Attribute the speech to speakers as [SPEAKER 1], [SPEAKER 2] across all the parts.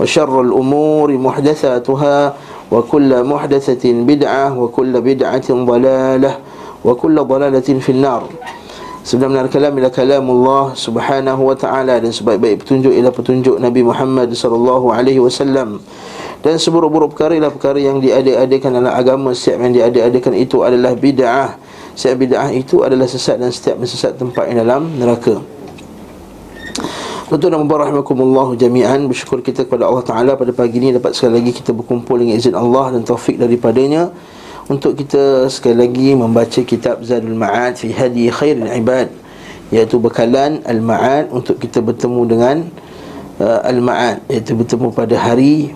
[SPEAKER 1] وشر الأمور محدثاتها وكل محدثة بدعة وكل بدعة ضلالة وكل ضلالة في النار Sebelum mendengar kalam ila kalam Allah subhanahu wa ta'ala Dan sebaik-baik petunjuk ila petunjuk Nabi Muhammad sallallahu alaihi wasallam Dan seburuk-buruk perkara ialah perkara yang diada-adakan dalam agama Setiap yang diada-adakan itu adalah bid'ah Setiap bid'ah itu adalah sesat dan setiap sesat tempat yang dalam neraka Tuan-tuan dan rahmatullah jami'an Bersyukur kita kepada Allah Ta'ala pada pagi ini Dapat sekali lagi kita berkumpul dengan izin Allah dan taufik daripadanya Untuk kita sekali lagi membaca kitab Zadul Ma'ad Fi Hadi Khairul Ibad Iaitu bekalan Al-Ma'ad Untuk kita bertemu dengan uh, Al-Ma'ad Iaitu bertemu pada hari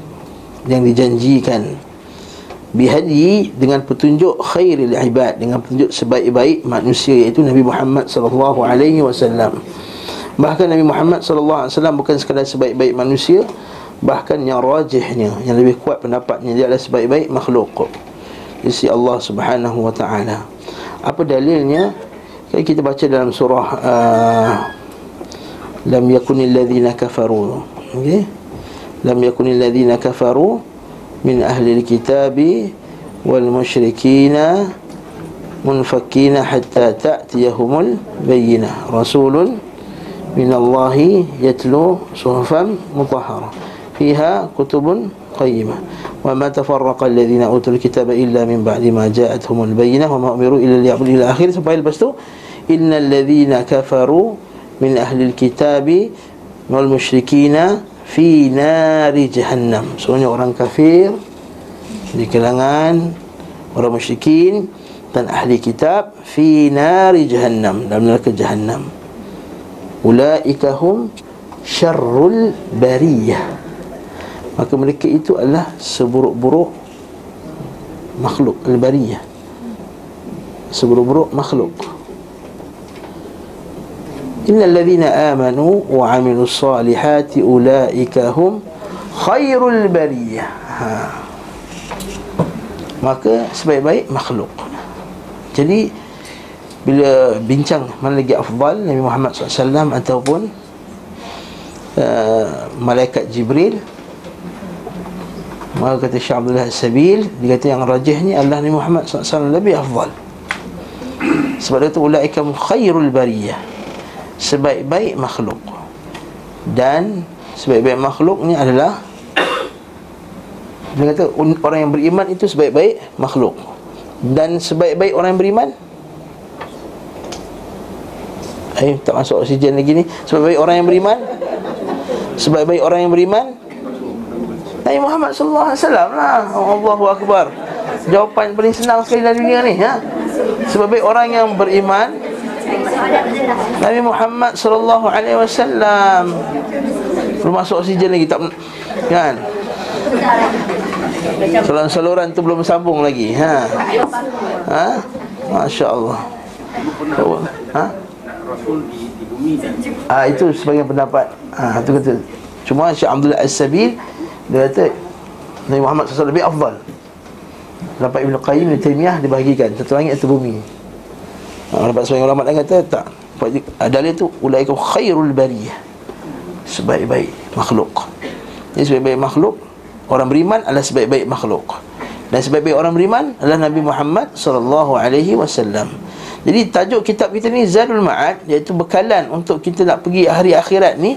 [SPEAKER 1] yang dijanjikan. Bihadi dengan petunjuk khairil ibad Dengan petunjuk sebaik-baik manusia Iaitu Nabi Muhammad sallallahu alaihi wasallam Bahkan Nabi Muhammad SAW bukan sekadar sebaik-baik manusia Bahkan yang rajihnya Yang lebih kuat pendapatnya Dia adalah sebaik-baik makhluk Isi Allah subhanahu wa ta'ala Apa dalilnya? Kita baca dalam surah uh, Lam yakunil ladhina kafaru okay? Lam yakunil ladhina kafaru Min ahli kitabi Wal musyrikina Munfakina hatta ta'tiyahumul Bayyinah Rasulun min Allah yatlu suhufan mutahhara. Fiha kutubun qayyimah. Wa ma tafarraqa alladhina utul kitaba illa min ba'di ma ja'atuhumul bayyinah wa ma umiru illa liya'budu ila akhir. Sampai lepas tu innal ladhina kafaru min ahli alkitabi wal musyrikina fi nari jahannam. Sebenarnya orang kafir di kalangan orang musyrikin dan ahli kitab fi nari jahannam dalam neraka jahannam. Ulaika hum syarrul bariyah. Maka mereka itu adalah seburuk-buruk makhluk al-bariyah Seburuk-buruk makhluk. Innal ladhina amanu wa amilu salihati ulaika hum khairul bariyah. Ha. Maka sebaik-baik makhluk. Jadi bila bincang mana lagi afdal Nabi Muhammad SAW ataupun uh, malaikat Jibril maka kata Syekh Abdullah Sabil dia kata yang rajih ni adalah Nabi Muhammad SAW lebih afdal. Sebab itu ulaika khairul bariyah. Sebaik-baik makhluk. Dan sebaik-baik makhluk ni adalah dia kata orang yang beriman itu sebaik-baik makhluk. Dan sebaik-baik orang yang beriman Eh, tak masuk oksigen lagi ni. Sebab baik orang yang beriman. Sebab baik orang yang beriman. Nabi Muhammad wasallam lah. Allahu akbar. Jawapan paling senang sekali dalam dunia ni ha? Sebab baik orang yang beriman. Nabi Muhammad sallallahu alaihi wasallam. Belum masuk oksigen lagi tak kan? Saluran-saluran tu belum sambung lagi ha? Ha? Masya Allah. Ha? Rasul di, di bumi dan ah itu sebagai pendapat. Ah itu kata. Cuma Syekh Abdullah As-Sabil dia kata Nabi Muhammad SAW lebih afdal. Dapat Ibn Qayyim Ibn Taymiyah dibahagikan. Satu langit satu bumi. Ha, Dapat sebagian ulama lain kata Tak. Dalil itu Ulaikum khairul bariyah. Sebaik-baik makhluk. Jadi sebaik-baik makhluk Orang beriman adalah sebaik-baik makhluk. Dan sebaik-baik orang beriman adalah Nabi Muhammad Sallallahu alaihi wasallam jadi tajuk kitab kita ni Zadul Ma'ad Iaitu bekalan untuk kita nak pergi hari akhirat ni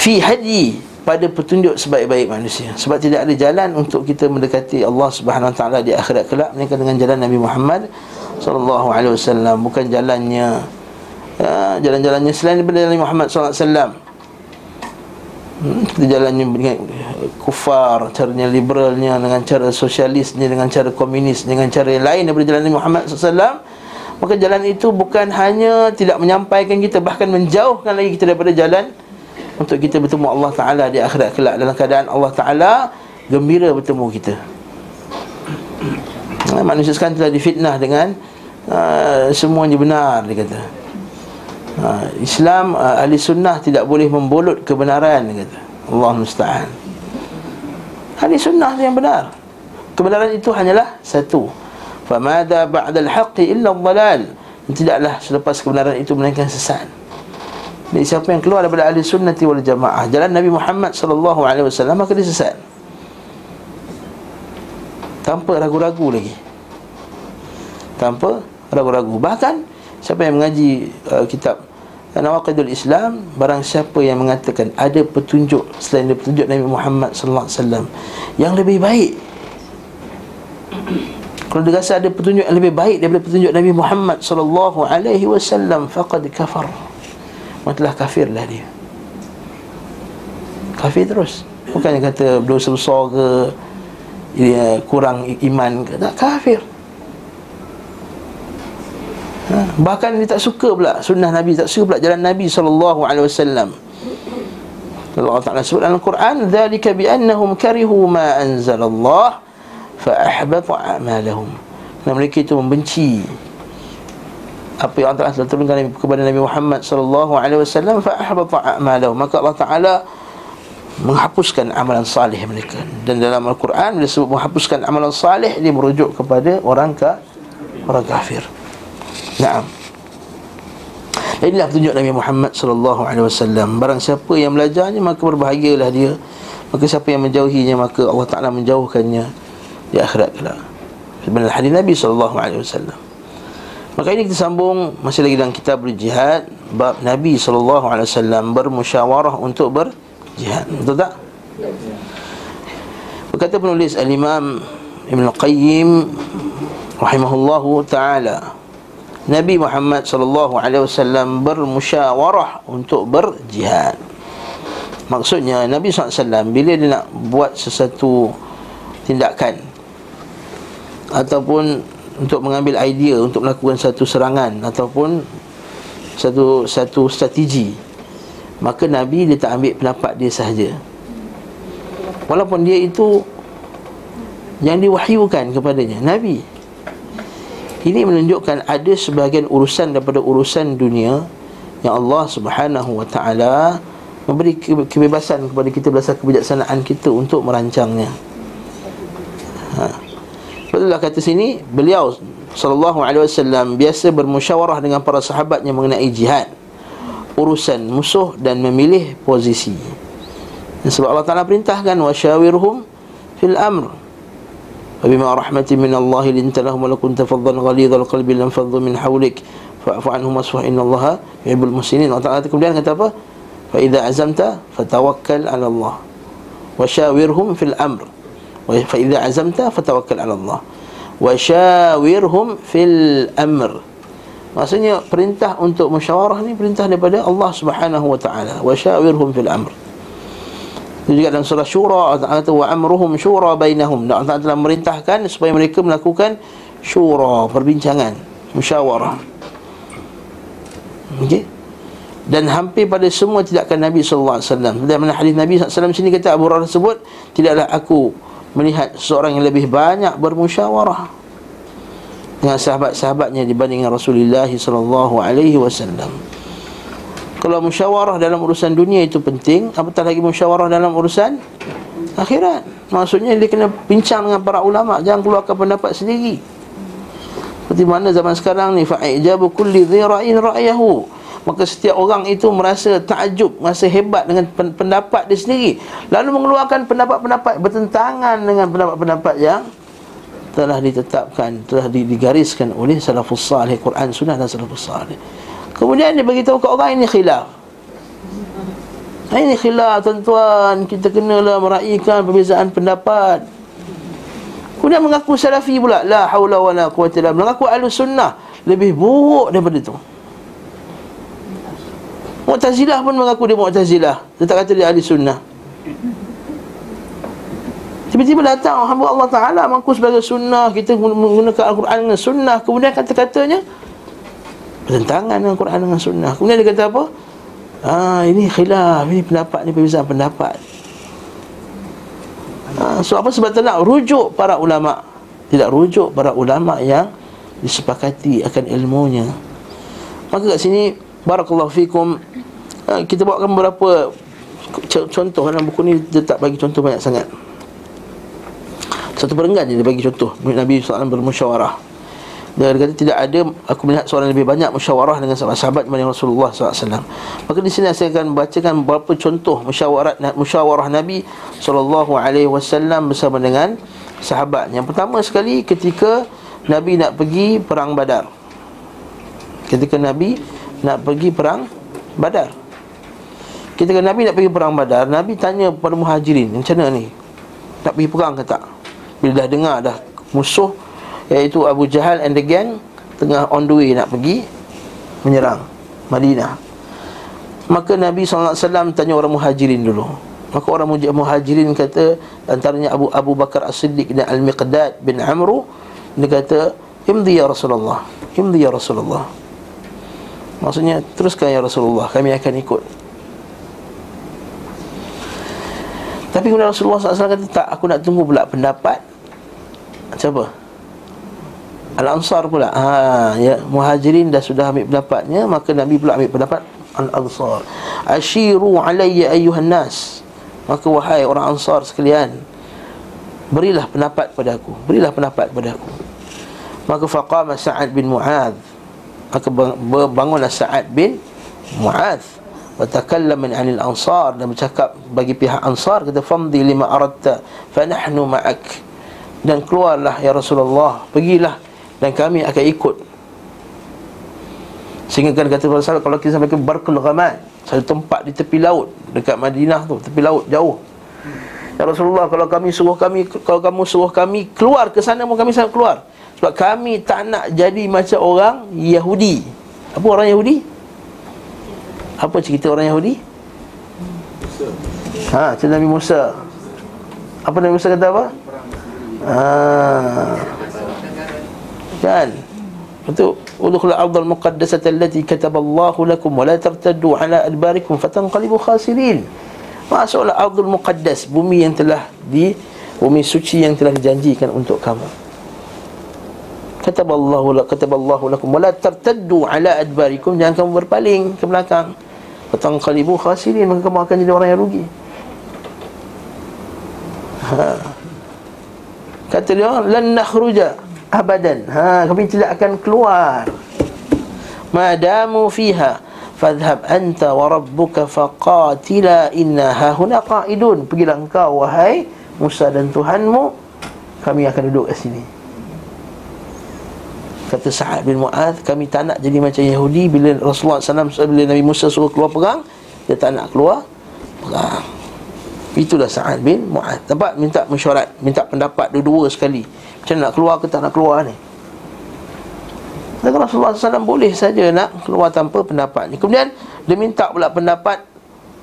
[SPEAKER 1] Fi hadi pada petunjuk sebaik-baik manusia. Sebab tidak ada jalan untuk kita mendekati Allah Subhanahu Taala di akhirat kelak Melainkan dengan jalan Nabi Muhammad Sallallahu Alaihi Wasallam Bukan jalannya ya, Jalan-jalannya selain daripada Nabi Muhammad Sallallahu Alaihi Wasallam. Hmm, Kita jalannya dengan kufar Caranya liberalnya Dengan cara sosialisnya Dengan cara komunis Dengan cara yang lain daripada jalan Nabi Muhammad Wasallam Maka jalan itu bukan hanya tidak menyampaikan kita Bahkan menjauhkan lagi kita daripada jalan Untuk kita bertemu Allah Ta'ala di akhirat kelak. Dalam keadaan Allah Ta'ala gembira bertemu kita. Ha, Manusia sekarang telah difitnah dengan uh, Semuanya benar dia kata. Ha, Islam uh, ahli sunnah tidak boleh membolot kebenaran dia kata. Allah musta'an. Ahli sunnah yang benar. Kebenaran itu hanyalah satu Famada ba'dal haqqi illa dhalal Tidaklah selepas kebenaran itu melainkan sesat. Jadi siapa yang keluar daripada ahli sunnati wal jamaah Jalan Nabi Muhammad sallallahu alaihi wasallam Maka dia sesat. Tanpa ragu-ragu lagi. Tanpa ragu-ragu. Bahkan siapa yang mengaji uh, kitab Nawaqidul Islam Barang siapa yang mengatakan Ada petunjuk selain petunjuk Nabi Muhammad sallallahu alaihi wasallam Yang lebih baik kalau dia rasa ada petunjuk yang lebih baik daripada petunjuk Nabi Muhammad sallallahu alaihi wasallam faqad kafar. Maka kafirlah dia. Kafir terus. Bukan dia kata berdosa besar ke dia kurang iman ke tak kafir. Ha? bahkan dia tak suka pula sunnah Nabi tak suka pula jalan Nabi sallallahu alaihi wasallam. Allah Taala sebut dalam Al-Quran, "Dzalika bi annahum karihu ma anzalallah." Fa'ahbata a'malahum dan mereka itu membenci apa yang telah turunkan kepada Nabi Muhammad sallallahu alaihi wasallam fa'ahbata a'malahum maka Allah Taala menghapuskan amalan salih mereka. Dan dalam Al-Quran dia sebut menghapuskan amalan salih dia merujuk kepada orang ka orang kafir. Naam. Inilah petunjuk Nabi Muhammad sallallahu alaihi wasallam. Barang siapa yang belajarnya maka berbahagialah dia. Maka siapa yang menjauhinya maka Allah Taala menjauhkannya di akhirat kelak sebenarnya hadis Nabi SAW maka ini kita sambung masih lagi dalam kitab berjihad bab Nabi SAW bermusyawarah untuk berjihad betul tak? berkata penulis al-imam Ibn Qayyim rahimahullahu ta'ala Nabi Muhammad sallallahu alaihi wasallam bermusyawarah untuk berjihad. Maksudnya Nabi SAW bila dia nak buat sesuatu tindakan ataupun untuk mengambil idea untuk melakukan satu serangan ataupun satu satu strategi maka nabi dia tak ambil pendapat dia sahaja. Walaupun dia itu yang diwahyukan kepadanya nabi. Ini menunjukkan ada sebahagian urusan daripada urusan dunia yang Allah Subhanahu wa taala memberi kebebasan kepada kita berdasarkan kebijaksanaan kita untuk merancangnya. Ha. Betullah kata sini beliau sallallahu alaihi wasallam biasa bermusyawarah dengan para sahabatnya mengenai jihad, urusan musuh dan memilih posisi. Dan sebab Allah Taala perintahkan wasyawirhum fil amr. Wabima rahmatin min Allah linta lahum wa kunta faddan ghalidhal qalbi lam faddu min hawlik fa'fu anhum inna Allah yuhibbul muhsinin. Allah Taala kemudian kata apa? Fa idza azamta fatawakkal 'ala Allah. Wasyawirhum fil amr. Fa idza azamta fatawakkal 'ala Allah. Wa syawirhum fil amr. Maksudnya perintah untuk musyawarah ni perintah daripada Allah Subhanahu wa taala. Wa syawirhum fil amr. Itu juga dalam surah Syura Allah kata wa amruhum syura bainahum. Allah telah merintahkan supaya mereka melakukan syura, perbincangan, musyawarah. Okey. Dan hampir pada semua tidakkan Nabi sallallahu alaihi wasallam. Dalam hadis Nabi sallallahu alaihi wasallam sini kata Abu Hurairah sebut, tidaklah aku melihat seorang yang lebih banyak bermusyawarah dengan sahabat-sahabatnya dibandingkan Rasulullah sallallahu alaihi wasallam. Kalau musyawarah dalam urusan dunia itu penting, apatah lagi musyawarah dalam urusan akhirat. Maksudnya dia kena bincang dengan para ulama, jangan keluarkan pendapat sendiri. Seperti mana zaman sekarang ni fa'ijabu kulli dhira'in ra'yahu maka setiap orang itu merasa takjub, merasa hebat dengan pendapat dia sendiri. Lalu mengeluarkan pendapat-pendapat bertentangan dengan pendapat-pendapat yang telah ditetapkan, telah digariskan oleh salafus salih, Quran, sunnah dan salafus salih. Kemudian dia beritahu ke orang ini khilaf. Ini khilaf tuan-tuan. Kita kenalah meraihkan perbezaan pendapat. Kemudian mengaku salafi pula la haula wala quwwata illa mengaku ahli sunnah lebih buruk daripada itu Mu'tazilah pun mengaku dia Mu'tazilah. Dia tak kata dia ahli sunnah. Tiba-tiba datang hamba Allah Ta'ala mengaku sebagai sunnah. Kita menggunakan Al-Quran dengan sunnah. Kemudian kata-katanya Bertentangan dengan Al-Quran dengan sunnah. Kemudian dia kata apa? Ah, ini khilaf, ini pendapat, ini perbezaan pendapat. Ah, So apa? Sebab tak nak rujuk para ulama. Tidak rujuk para ulama yang Disepakati akan ilmunya. Maka kat sini Barakallahu fikum ha, Kita bawakan beberapa Contoh dalam buku ni Dia tak bagi contoh banyak sangat Satu perenggan je dia bagi contoh Nabi SAW bermusyawarah dia kata tidak ada aku melihat seorang lebih banyak musyawarah dengan sahabat-sahabat dibanding Rasulullah SAW. Maka di sini saya akan bacakan beberapa contoh musyawarah musyawarah Nabi SAW bersama dengan sahabat. Yang pertama sekali ketika Nabi nak pergi perang Badar. Ketika Nabi nak pergi perang Badar. Ketika Nabi nak pergi perang Badar, Nabi tanya kepada Muhajirin, "Macam mana ni? Nak pergi perang ke tak?" Bila dah dengar dah musuh Iaitu Abu Jahal and the gang Tengah on the way nak pergi Menyerang Madinah Maka Nabi SAW tanya orang muhajirin dulu Maka orang muhajirin kata Antaranya Abu Abu Bakar As-Siddiq dan Al-Miqdad bin Amru Dia kata Imdi ya Rasulullah Imdi ya Rasulullah Maksudnya teruskan ya Rasulullah Kami akan ikut Tapi kemudian Rasulullah SAW kata Tak aku nak tunggu pula pendapat. Macam apa? Al-Ansar pula. Ha, ya, Muhajirin dah sudah ambil pendapatnya Maka Nabi pula ambil pendapat Al-Ansar. Ashiru alayya ayyuhan nas. Maka wahai orang Ansar sekalian Berilah pendapat pada aku. Berilah pendapat pada aku. Maka faqama Sa'ad bin Mu'adh. Maka bangunlah Sa'ad bin Watakallaman anil ansar Dan bercakap bagi pihak ansar Kata famdi lima aradta Fanahnu ma'ak. Dan keluarlah ya Rasulullah Pergilah dan kami akan ikut. Sehingga kan kata Rasulullah Kalau kita sampai ke Barkul Ghamad Satu tempat di tepi laut Dekat Madinah tu Tepi laut jauh. Ya Rasulullah Kalau kami suruh kami Kalau kamu suruh kami Keluar ke sana pun kami sangat keluar. Sebab kami tak nak jadi macam orang Yahudi. Apa orang Yahudi? Apa cerita orang Yahudi? Ha, cerita Nabi Musa Apa Nabi Musa kata apa? Haa Kan? Itu udkhul al-ardh al-muqaddasah allati kataballahu lakum wa la tartaddu ala adbarikum fatanqalibu khasirin. Masuklah ardhul muqaddas, bumi yang telah di bumi suci yang telah dijanjikan untuk kamu. Kataballahu la kataballahu lakum wa la tartaddu ala adbarikum, jangan kamu berpaling ke belakang. Fatanqalibu khasirin, maka kamu akan jadi orang yang rugi. Ha. Kata dia, lan nakhruja abadan. Ha kami tidak akan keluar. Madamu fiha fadhhab anta wa rabbuka faqatila inna hahuna qa'idun. Pergilah engkau wahai Musa dan Tuhanmu. Kami akan duduk di sini kata Sa'ad bin Mu'adh kami tak nak jadi macam Yahudi bila Rasulullah SAW bila Nabi Musa suruh keluar perang dia tak nak keluar perang. Itulah Sa'ad bin Mu'adh. Nampak minta mesyuarat minta pendapat dua-dua sekali. Macam nak keluar ke tak nak keluar ni? Dan Rasulullah SAW boleh saja nak keluar tanpa pendapat ni. Kemudian dia minta pula pendapat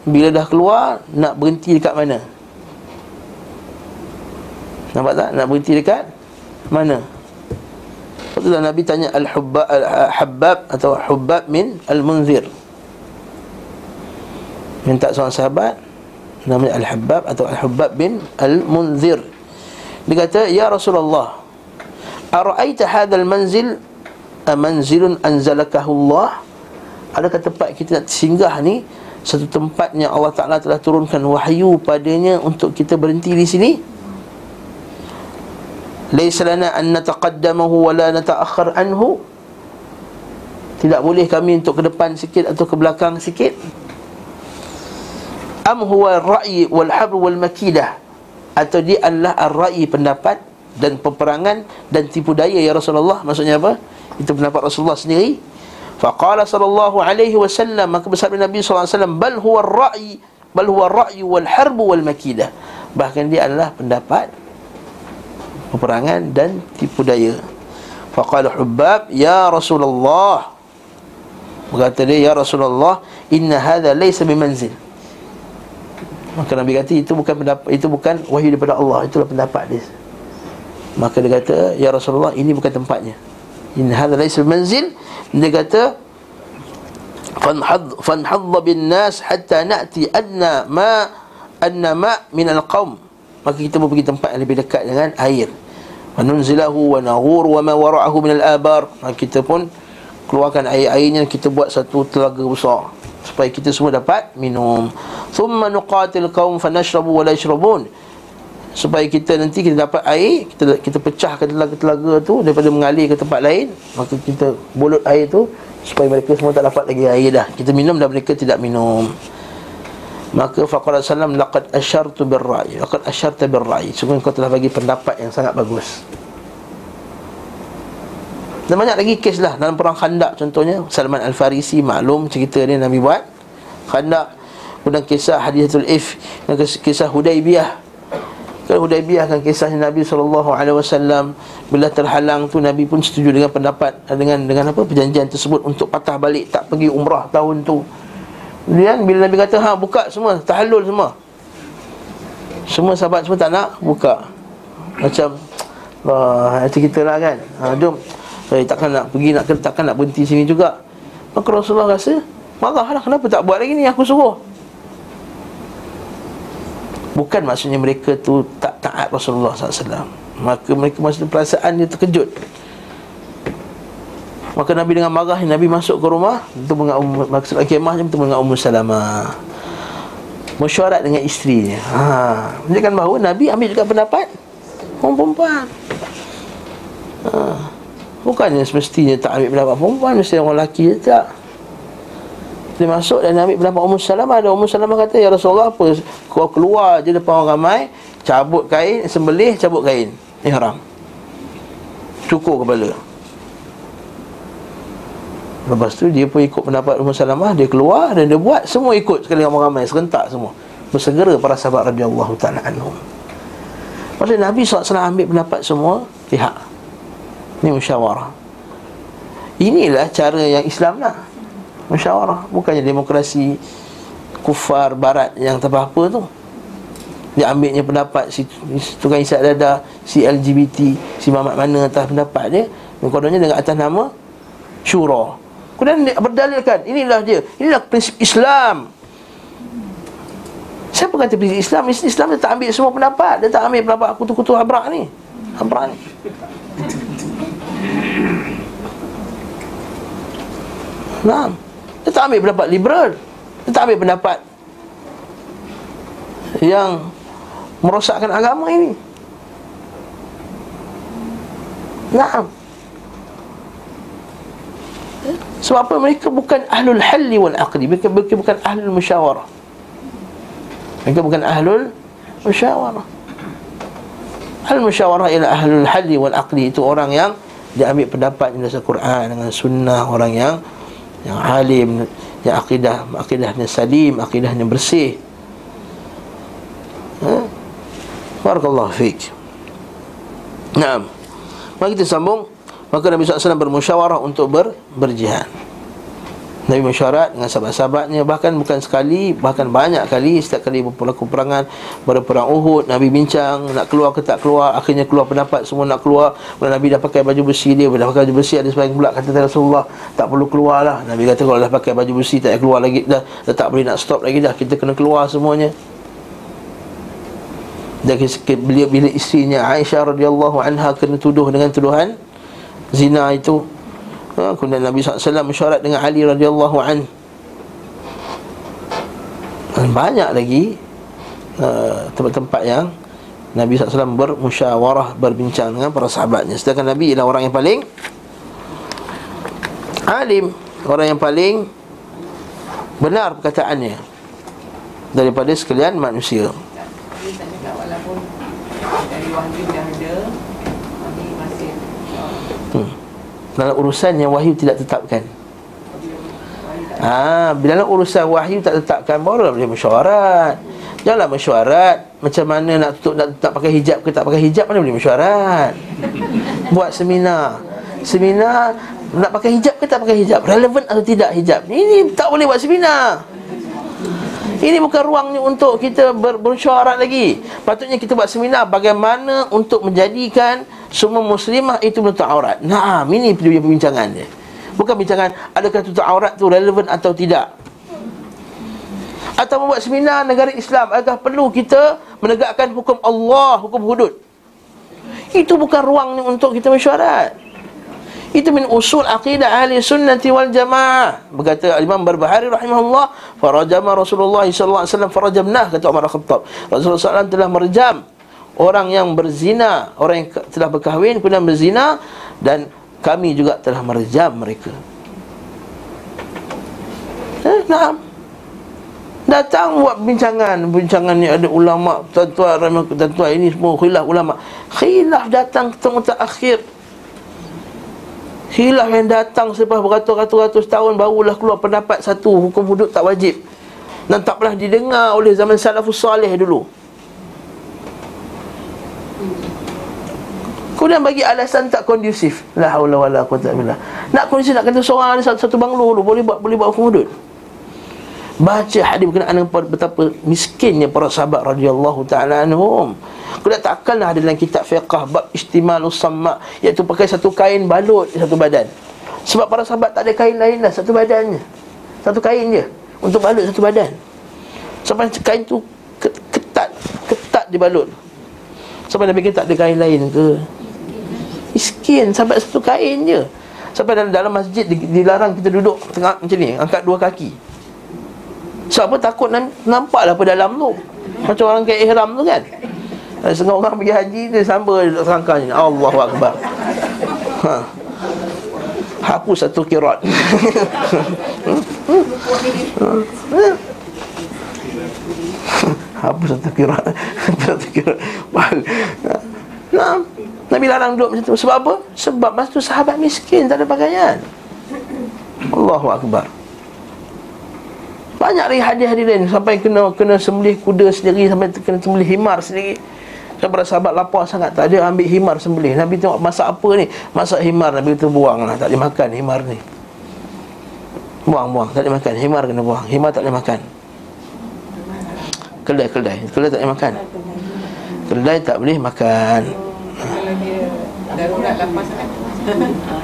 [SPEAKER 1] Bila dah keluar nak berhenti dekat mana? Nampak tak? Nak berhenti dekat mana Lepas tu Nabi tanya Al-Hubbab Al-Habbab atau Hubbab min Al-Munzir. Minta seorang sahabat Namanya Al-Habbab atau Al-Hubbab bin Al-Munzir. Dia kata, Ya Rasulullah Ara'aita hadal manzil Manzilun anzalakahullah Adakah tempat kita nak singgah ni? Satu tempat yang Allah Ta'ala telah turunkan wahyu padanya Untuk kita berhenti di sini Laysa lana an nataqaddamahu wa la nata'akhir anhu. Tidak boleh kami untuk ke depan sikit atau ke belakang sikit. Am huwa ra'i wal habr wal makidah. Atau dia adalah ar-ra'i pendapat dan peperangan dan tipu daya ya Rasulullah. Maksudnya apa? Itu pendapat Rasulullah sendiri. Faqala sallallahu alaihi wasallam maka bersabda Nabi sallallahu alaihi wasallam bal huwa ar-ra'i bal huwa ar-ra'yu wal harbu wal makidah. Bahkan dia adalah pendapat peperangan dan tipu daya faqala hubbab ya Rasulullah berkata dia ya Rasulullah inna hadha laysa bimanzil Maka Nabi kata itu bukan pendapat itu bukan wahyu daripada Allah, itulah pendapat dia. Maka dia kata, "Ya Rasulullah, ini bukan tempatnya." In hadha laysa manzil. Dia kata, "Fanhad fanhadh bin nas hatta na'ti adna ma anna ma min al-qaum." Maka kita pun pergi tempat yang lebih dekat dengan air. Manunzilahu wa naghur wa ma wara'ahu min al-abar Maka kita pun keluarkan air-airnya Kita buat satu telaga besar. Supaya kita semua dapat minum. Thumma nuqatil qawm fanashrabu wa la yashrabun. Supaya kita nanti kita dapat air Kita kita pecahkan telaga-telaga tu Daripada mengalir ke tempat lain Maka kita bulut air tu Supaya mereka semua tak dapat lagi air dah. Kita minum dan mereka tidak minum Maka faqala sallam laqad asyartu birra'i. Laqad asyarta birra'i. Sungguh kau telah bagi pendapat yang sangat bagus. Dan banyak lagi kes lah dalam perang khandak contohnya. Salman Al-Farisi maklum cerita dia Nabi buat. Khandak kemudian kisah hadisatul if dan kisah Hudaibiyah kalau Hudaibiyah kan kisah Nabi SAW Bila terhalang tu Nabi pun setuju dengan pendapat Dengan dengan apa perjanjian tersebut Untuk patah balik tak pergi umrah tahun tu Kemudian bila Nabi kata ha buka semua, tahallul semua. Semua sahabat semua tak nak buka. Macam wah itu kita lah kan. Ha jom. Eh takkan nak pergi nak takkan nak berhenti sini juga. Maka Rasulullah rasa marahlah kenapa tak buat lagi ni aku suruh. Bukan maksudnya mereka tu tak taat Rasulullah SAW Maka mereka maksudnya perasaan dia terkejut Maka Nabi dengan marah Nabi masuk ke rumah Bertemu dengan Ummu Maksud kemahnya bertemu dengan Ummu Salamah Mesyuarat dengan isterinya. Ha. Menunjukkan bahawa Nabi ambil juga pendapat Orang perempuan. Ha. Bukannya semestinya tak ambil pendapat perempuan Mesti orang lelaki je tak. Dia masuk dan ambil pendapat Ummu Salamah Dan Ummu Salamah kata Ya Rasulullah apa? Kau keluar je depan orang ramai Cabut kain Sembelih cabut kain. Ihram. Cukur kepala Lepas tu dia pun ikut pendapat Umar Salamah Dia keluar dan dia buat Semua ikut sekali ramai-ramai Serentak semua. Bersegera para sahabat radiyallahu ta'ala anhum. Maksudnya Nabi SAW ambil pendapat semua Pihak. Ini musyawarah. Inilah cara yang Islam nak. Musyawarah. Bukannya demokrasi Kufar barat yang tak apa tu. Dia ambilnya pendapat Si tukang isyak dada Si LGBT Si mamat mana atas pendapat dia. Kononnya dengan atas nama Syurah Kemudian dia berdalilkan. Inilah dia. Inilah prinsip Islam. Siapa kata prinsip Islam? Islam dia tak ambil semua pendapat. Dia tak ambil pendapat kutu-kutu abrak ni. Abrak ni. Nah, dia tak ambil pendapat liberal. Dia tak ambil pendapat Yang Merosakkan agama ini. Nah sebab apa? Mereka bukan ahlul halli wal aqdi mereka, mereka bukan ahlul musyawarah. Mereka bukan ahlul musyawarah. Ahlul musyawarah ialah ahlul halli wal aqdi itu orang yang dia ambil pendapat dengan Al-Quran dengan sunnah orang yang yang alim yang akidah akidahnya salim akidahnya bersih. Ha? Barakallahu fiqh Naam. Mari kita sambung Maka Nabi SAW bermusyawarah untuk ber, berjihad. Nabi mesyuarat dengan sahabat-sahabatnya Bahkan bukan sekali, bahkan banyak kali Setiap kali berlaku perangan Pada perang Uhud, Nabi bincang Nak keluar ke tak keluar, akhirnya keluar pendapat Semua nak keluar, Bila Nabi dah pakai baju besi dia Dah pakai baju besi, ada sebagian pula kata Rasulullah Tak perlu keluar lah Nabi kata kalau dah pakai baju besi Tak keluar lagi dah, dah tak boleh nak stop lagi dah Kita kena keluar semuanya. Dan bila, bila isterinya Aisyah radhiyallahu anha kena tuduh dengan tuduhan zina itu. Ha, kemudian Nabi SAW mesyuarat dengan Ali radhiyallahu an. Dan banyak lagi uh, tempat-tempat yang Nabi SAW bermusyawarah berbincang dengan para sahabatnya. Sedangkan Nabi ialah orang yang paling alim orang yang paling benar perkataannya daripada sekalian manusia. Dari wahyu dah ada dalam urusan yang wahyu tidak tetapkan ha, dalam urusan wahyu tak tetapkan baru boleh mesyuarat. Janganlah mesyuarat macam mana nak tutup nak, tak pakai hijab ke tak pakai hijab mana boleh mesyuarat. Buat seminar. Seminar nak pakai hijab ke tak pakai hijab? Relevan atau tidak hijab? Ini tak boleh buat seminar. Ini bukan ruangnya untuk kita ber, bersyarat lagi Patutnya kita buat seminar bagaimana untuk menjadikan semua muslimah itu menutup aurat. Nah, ini perbincangan dia. Bukan bincangan adakah tutup aurat tu relevan atau tidak? Atau membuat seminar negara Islam Adakah perlu kita menegakkan hukum Allah, hukum hudud? Itu bukan ruang ni untuk kita mesyuarat. Itu min usul aqidah ahli sunnati wal jamaah. Berkata Imam Barbahari rahimahullah farajama Rasulullah wasallam farajamnah kata Umar Khattab. Rasulullah SAW telah merejam orang yang berzina orang yang telah berkahwin kemudian berzina dan kami juga telah merejam mereka. Eh, nah Datang buat bincangan. Bincangan ni ada ulama Tuan-tuan Tuan-tuan ini semua khilaf ulama. Khilaf datang ketemu tak akhir. Khilaf yang datang selepas beratus-ratus tahun Barulah keluar pendapat satu Hukum hudud tak wajib. Dan tak pernah didengar oleh zaman salafus salih dulu Kemudian bagi alasan tak kondusif La hawla wa la quwata Nak kondusif nak kata seorang ada satu, satu banglo dulu Boleh buat boleh buat hukum hudud Baca hadis berkenaan dengan betapa miskinnya para sahabat radhiyallahu taala anhum. Kita tak akanlah ada dalam kitab fiqh bab istimalus sama iaitu pakai satu kain balut satu badan. Sebab para sahabat tak ada kain lain lah satu badannya. Satu kain je untuk balut satu badan. Sampai kain tu ketat ketat dibalut. Sampai Nabi kata tak ada kain lain ke? Miskin sampai satu kain je. Sampai dalam, dalam masjid dilarang kita duduk tengah macam ni, angkat dua kaki. Sebab apa? Takut nampak lah apa dalam tu. Macam orang kayak ihram tu kan? Setengah orang pergi haji Dia samba duduk ni. Allahu Akbar. Ha. Hapus satu kirat Hapus satu Hapus satu kirat Nah, Nabi larang duduk macam tu. Sebab apa? Sebab masa tu sahabat miskin Tak ada pakaian. Allahu Akbar. Banyak lagi hadiah-hadiah lain. Sampai kena kena sembelih kuda sendiri Sampai kena sembelih himar sendiri. Sampai sahabat lapar sangat Tak ada ambil himar sembelih. Nabi tengok masak apa ni? Masak himar. Nabi kata buang lah Tak boleh makan himar ni. Buang-buang Tak boleh makan. Himar kena buang. Himar tak boleh makan Kedai-kedai Kedai tak boleh makan. Kedai tak boleh makan.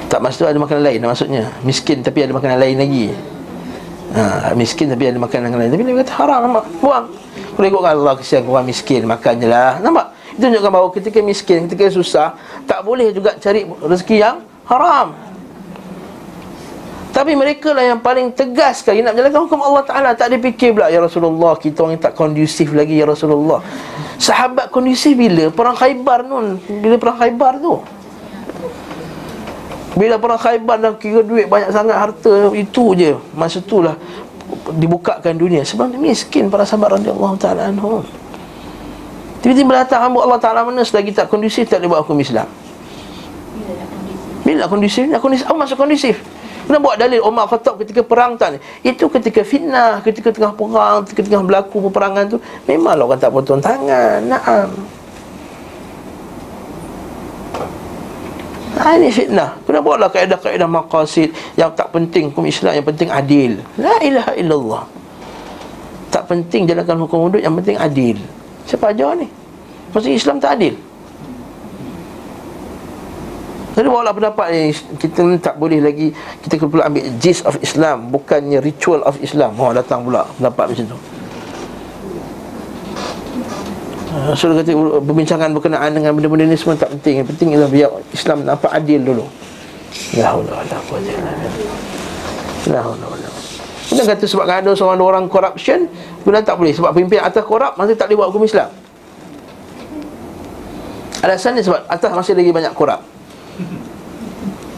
[SPEAKER 1] Tak maksud ada makanan lain Maksudnya. Miskin tapi ada makanan lain lagi. Ha, Miskin tapi ada makanan lain. Tapi dia kata haram nampak? Buang. Kalau ikutkan Allah kesian orang miskin Makan je lah. Nampak? Itu tunjukkan bahawa ketika miskin Ketika susah Tak boleh juga cari rezeki yang haram tapi mereka lah yang paling tegas sekali Nak menjalankan hukum Allah Ta'ala Tak ada fikir pula Ya Rasulullah Kita orang tak kondusif lagi Ya Rasulullah Sahabat kondusif bila? Perang khaybar nun Bila perang khaybar tu bila perang Khaybar dan kira duit banyak sangat harta itu je masa itulah dibukakan dunia sebab miskin para sahabat radhiyallahu taala anhum. Tiba-tiba datang hamba Allah Taala mana selagi tak kondusif tak boleh buat hukum Islam. Bila kondusif? Bila kondusif? Apa maksud kondusif? Kena buat dalil Umar Khattab ketika perang tak Itu ketika fitnah, ketika tengah perang, ketika tengah berlaku peperangan tu Memanglah orang tak potong tangan. Naam. Ha, ini fitnah. Kena buatlah kaedah-kaedah maqasid Yang tak penting hukum Islam Yang penting adil. La ilaha illallah. Tak penting jalankan hukum hudud Yang penting adil. Siapa ajar ni? Maksudnya Islam tak adil jadi bawa pendapat ni. Kita ni tak boleh lagi Kita perlu ambil gist of Islam Bukannya ritual of Islam. Oh datang pula pendapat macam tu. Rasul kata perbincangan berkenaan dengan benda-benda ni semua tak penting. Yang penting ialah biar Islam nampak adil dulu. Billah. La haula wala Kemudian kata sebab ada seorang orang corruption Kemudian tak boleh. Sebab pemimpin atas korup Masih tak boleh buat hukum Islam. Alasannya sebab atas masih lagi banyak korup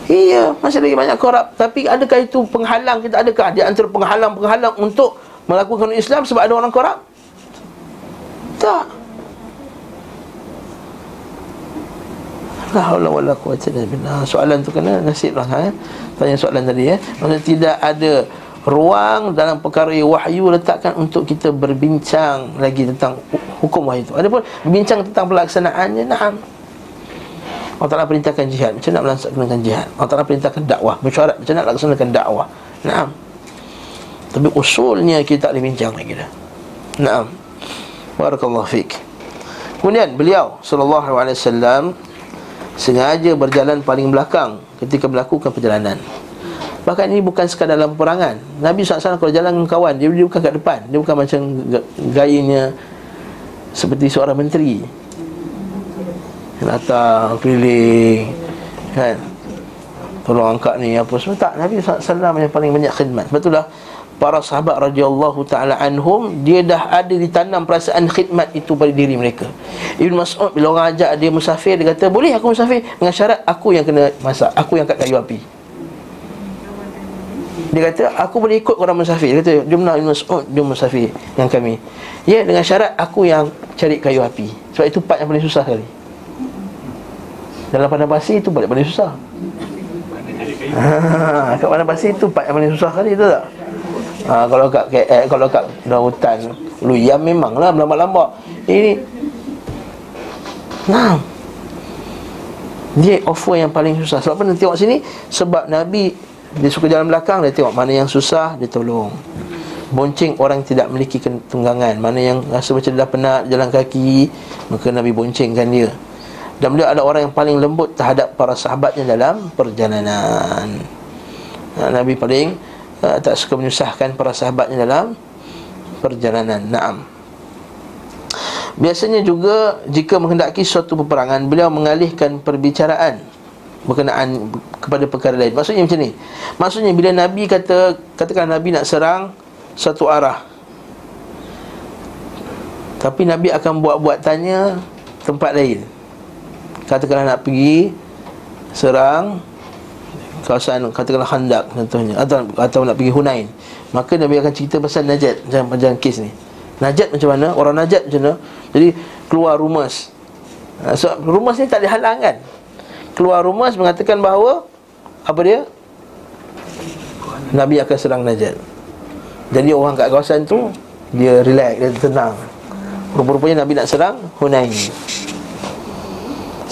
[SPEAKER 1] Iya, masih lagi banyak korup Tapi adakah itu penghalang kita Adakah di antara penghalang-penghalang untuk Melakukan Islam sebab ada orang korup Tak La haula wala quwwata illa. Soalan tu kena nasib lah eh. Tanya soalan tadi ya. Eh. Maksudnya tidak ada ruang dalam perkara wahyu letakkan untuk kita berbincang lagi tentang hukum wahyu itu. Adapun berbincang tentang pelaksanaannya, na'am. Allah Ta'ala perintahkan jihad. Macam nak melaksanakan jihad? Allah Ta'ala perintahkan dakwah. Mesyuarat macam nak laksanakan dakwah? Naam. Tapi usulnya kita tak boleh bincang lagi dah. Naam. Barakallahu fiqh Kemudian beliau Sallallahu alaihi wasallam sengaja berjalan paling belakang ketika melakukan perjalanan. Bahkan ini bukan sekadar dalam perangan Nabi SAW kalau jalan dengan kawan Dia, dia bukan kat depan. Dia bukan macam gayanya Seperti seorang menteri Datang keliling Kan? Tolong angkat ni apa semua. Tak Nabi SAW yang paling banyak khidmat. Sebab itulah Para sahabat radhiyallahu ta'ala anhum Dia dah ada ditanam perasaan khidmat itu pada diri mereka. Ibn Mas'ud bila orang ajak dia musafir Dia kata boleh aku musafir? Dengan syarat aku yang kena masak. Aku yang kat kayu api. Dia kata aku boleh ikut orang musafir. Dia kata jom nak Mas'ud Dia musafir dengan kami. Ya dengan syarat aku yang cari kayu api. Sebab itu part yang paling susah sekali Dalam padang pasir itu paling paling susah. Ha, Kat padang pasir itu yang paling susah sekali Itu tak? Ha, Kalau kat KL Kalau kat dalam hutan Luyam memanglah Lambat-lambat Ini Nah. Dia offer yang paling susah. Sebab apa? Nanti tengok sini Sebab Nabi dia suka jalan belakang Dia tengok mana yang susah Dia tolong. Bonceng orang tidak memiliki tunggangan. Mana yang rasa macam dah penat Jalan kaki Maka Nabi boncengkan dia Dan beliau ada orang yang paling lembut Terhadap para sahabatnya dalam perjalanan nah, Nabi paling uh, Tak suka menyusahkan para sahabatnya dalam Perjalanan Naam Biasanya juga Jika menghendaki suatu peperangan Beliau mengalihkan perbicaraan berkenaan kepada perkara lain. Maksudnya macam ni. Maksudnya bila Nabi kata katakan Nabi nak serang satu arah. Tapi Nabi akan buat-buat tanya tempat lain. Katakanlah nak pergi serang kawasan katakanlah Khandak contohnya atau atau nak pergi Hunain. Maka Nabi akan cerita pasal Najat macam macam kes ni. Najat macam mana? Orang Najat macam mana? Jadi keluar rumus. So rumus ni tak dihalang kan? keluar rumah mengatakan bahawa apa dia? Nabi akan serang Najat. Jadi orang kat kawasan tu dia relax, dia tenang. Rupa-rupanya Nabi nak serang Hunain.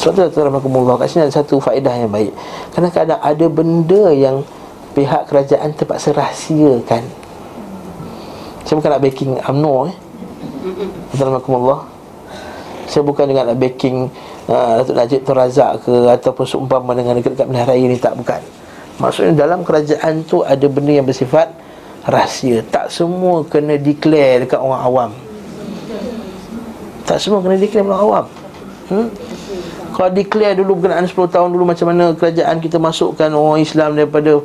[SPEAKER 1] Sebab tu Rahmatullah Kat sini ada satu faedah yang baik. Kadang-kadang ada benda yang Pihak kerajaan terpaksa rahsiakan. Saya bukan nak backing UMNO eh. Rahmatullah Saya bukan dengan nak backing ha, Datuk Najib tu razak ke Ataupun seumpama dengan dekat-dekat Belah Raya ni Tak, bukan. Maksudnya dalam kerajaan tu Ada benda yang bersifat rahsia. Tak semua kena declare dekat orang awam. Tak semua kena declare orang awam. Hmm? Kalau declare dulu berkenaan 10 tahun dulu Macam mana kerajaan kita masukkan orang Islam daripada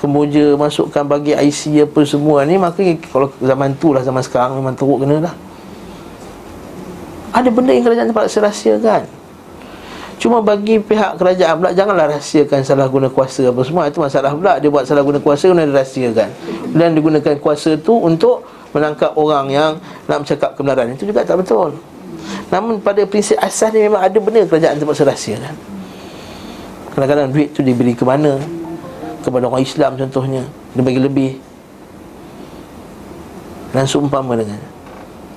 [SPEAKER 1] Kemboja masukkan bagi IC apa semua ni Maka kalau zaman tu lah zaman sekarang Memang teruk kena lah. Ada benda yang kerajaan terpaksa rahsiakan. Cuma bagi pihak kerajaan pula Janganlah rahsiakan salah guna kuasa apa semua. Itu masalah pula Dia buat salah guna kuasa Kemudian dirahsiakan. Dan digunakan kuasa tu untuk Menangkap orang yang Nak bercakap kebenaran. Itu juga tak betul Namun pada prinsip asas ni Memang ada benda kerajaan terpaksa rahsiakan Kadang-kadang duit tu diberi ke mana? Kepada orang Islam contohnya Dia bagi lebih. Dan seumpama dengan.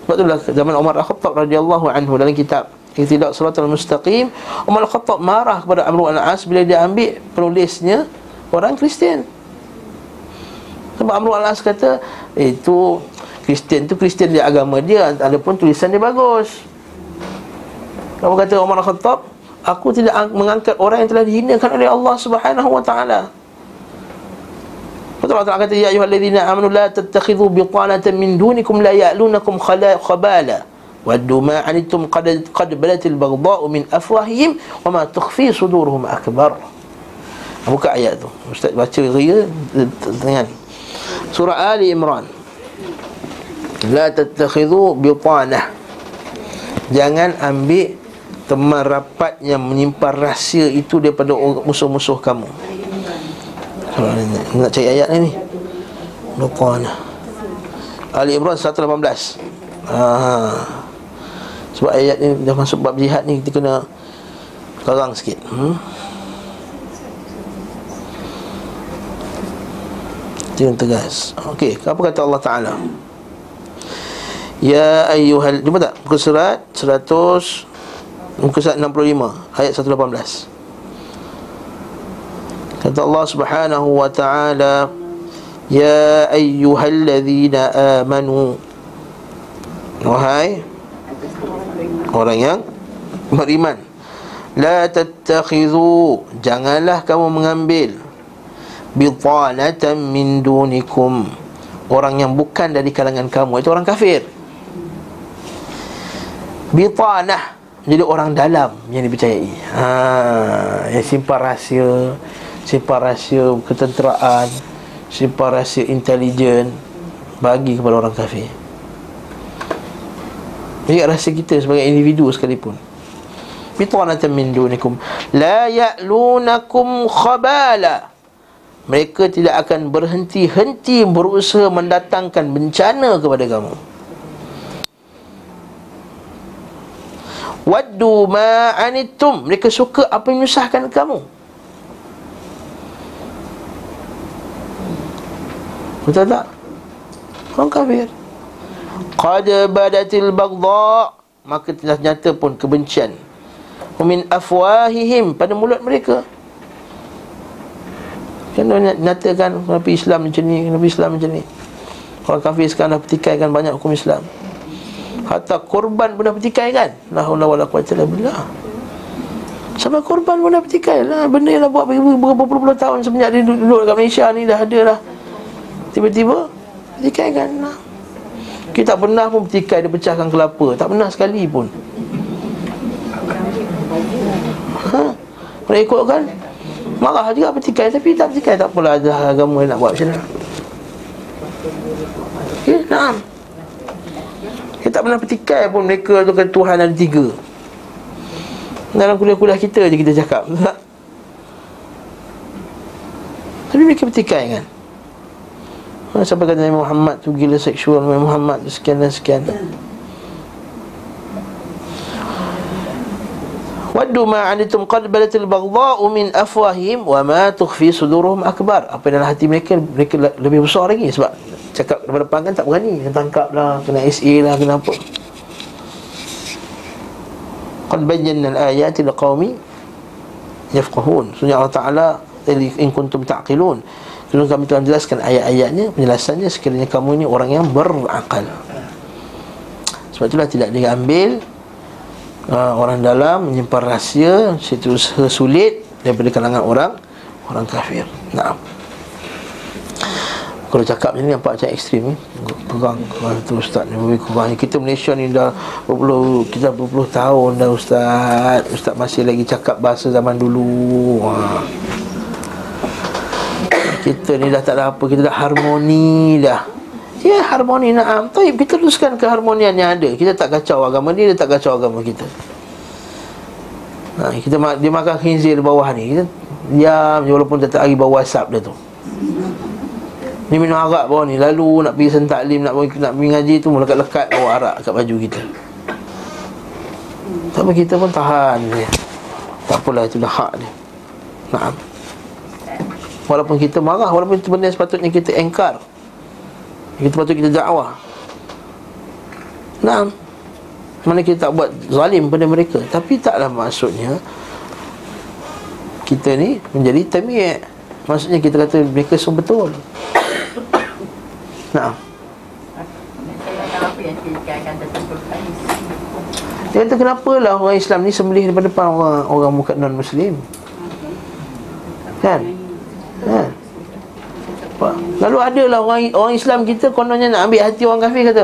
[SPEAKER 1] Sebab itulah zaman Umar Al-Khattab radhiyallahu anhu dalam kitab Ihtidak suratul mustaqim Umar Khattab marah kepada Amr al-As Bila dia ambil penulisnya Orang Kristian. Sebab Amr al-As kata Itu Kristian tu Kristian dia agama dia Adapun tulisan dia bagus Kamu kata Umar Khattab Aku tidak mengangkat orang yang telah dihinakan oleh Allah Subhanahu wa taala. Betul Allah kata ya ayyuhalladzina amanu la tattakhidhu bitanatan min dunikum la ya'lunakum khabala. Waddu ma anitum qad qad balatil baghdha'u min afwahihim wa ma tukhfi sudurhum akbar. Buka ayat tu. Ustaz baca ria dengan surah Ali Imran. La tattakhidhu bitanah. Jangan ambil teman rapat yang menyimpan rahsia itu daripada musuh-musuh kamu. Nak cari ayat ni. Bitanah. Ali Imran 118. Ha. Sebab ayat ni dah masuk bab jihad ni Kita kena Karang sikit hmm? Jangan tegas Okey, apa kata Allah Ta'ala Ya ayyuhal Jumpa tak? Muka surat 100 Muka surat 65 Ayat 118 Kata Allah Subhanahu wa Ta'ala Ya ayyuhalladzina amanu. Wahai orang yang beriman la tattakhidhu janganlah kamu mengambil bitanatan min dunikum. Orang yang bukan dari kalangan kamu itu orang kafir. Bitanah jadi orang dalam yang dipercayai. Ha yang simpan rahsia simpan rahsia ketenteraan simpan rahsia intelijen bagi kepada orang kafir. Jadi rahsia kita sebagai individu sekalipun. Bitanatan min dunikum. La ya'lunakum khabala. Mereka tidak akan berhenti-henti berusaha mendatangkan bencana kepada kamu. Waddu ma'anittum Mereka suka apa yang menyusahkan kamu. Betul tak? Orang kafir. Qad badatil bagdha Maka telah nyata pun kebencian. Min afwahihim Pada mulut mereka. Kena nyatakan Nabi Islam macam ni Nabi Islam macam ni. Orang kafir sekarang dah pertikaikan banyak hukum Islam Hatta korban pun dah pertikai kan? La hawla wa la quwata billah. Sampai korban pun dah pertikai lah. Benda yang dah buat berpuluh-puluh tahun Semenjak dia duduk kat Malaysia ni dah ada lah. Tiba-tiba Pertikai kan? Lah Kita tak pernah pun pertikai dia pecahkan kelapa. Tak pernah sekali pun. Ha? Ikut kan Marah juga petikai Tapi tak petikai tak apalah Ada agama nak buat macam mana Okay, naam Kita tak pernah petikai pun mereka tu kan Tuhan ada tiga. Dalam kuliah-kuliah kita je kita cakap. Tak? Tapi mereka petikai kan? Sampai kata Nabi Muhammad tu gila seksual Nabi Muhammad tu sekian dan sekian Waddu ma anitum qad balatil baghdha'u min afwahihim wa ma tukhfi suduruhum akbar. Apa dalam hati mereka mereka lebih besar lagi sebab cakap depan depan kan tak berani kena tangkap lah, kena SA lah, kena apa. Qad bayyana al-ayati liqaumi yafqahun. Sunnah Allah Taala in kuntum taqilun. Kalau kami telah jelaskan ayat-ayatnya, penjelasannya sekiranya kamu ini orang yang berakal. Sebab itulah tidak diambil uh, orang dalam menyimpan rahsia situ sulit daripada kalangan orang orang kafir. Naam. Kalau cakap ni nampak macam ekstrim ni. Pegang tu ustaz ni kurang. Kita Malaysia ni dah berpuluh kita berpuluh tahun dah ustaz. Ustaz masih lagi cakap bahasa zaman dulu. Ha. Kita ni dah tak ada apa, kita dah harmoni dah. Ya harmoni naam. Tapi kita teruskan keharmonian yang ada. Kita tak kacau agama dia, dia tak kacau agama kita. Ha, Kita dia makan khinzir bawah ni. Kita diam walaupun tak lagi bawa whatsapp dia tu. Ni minum arak bawah ni. Lalu nak pergi sentaklim, nak, nak pergi ngaji tu Melekat-lekat bawa arak kat baju kita. Tapi kita pun tahan dia. Tak apalah itu dah hak dia. Naam. Walaupun kita marah Walaupun itu benda sepatutnya kita engkar kita patut kita dakwah. Nah Mana kita tak buat zalim pada mereka. Tapi taklah maksudnya Kita ni menjadi tamiyak Maksudnya kita kata mereka semua betul. Nah dia kata kenapa lah orang Islam ni sembelih daripada orang orang muka non Muslim, kan? Kan? Lalu ada lah orang, orang Islam kita Kononnya nak ambil hati orang kafir Kata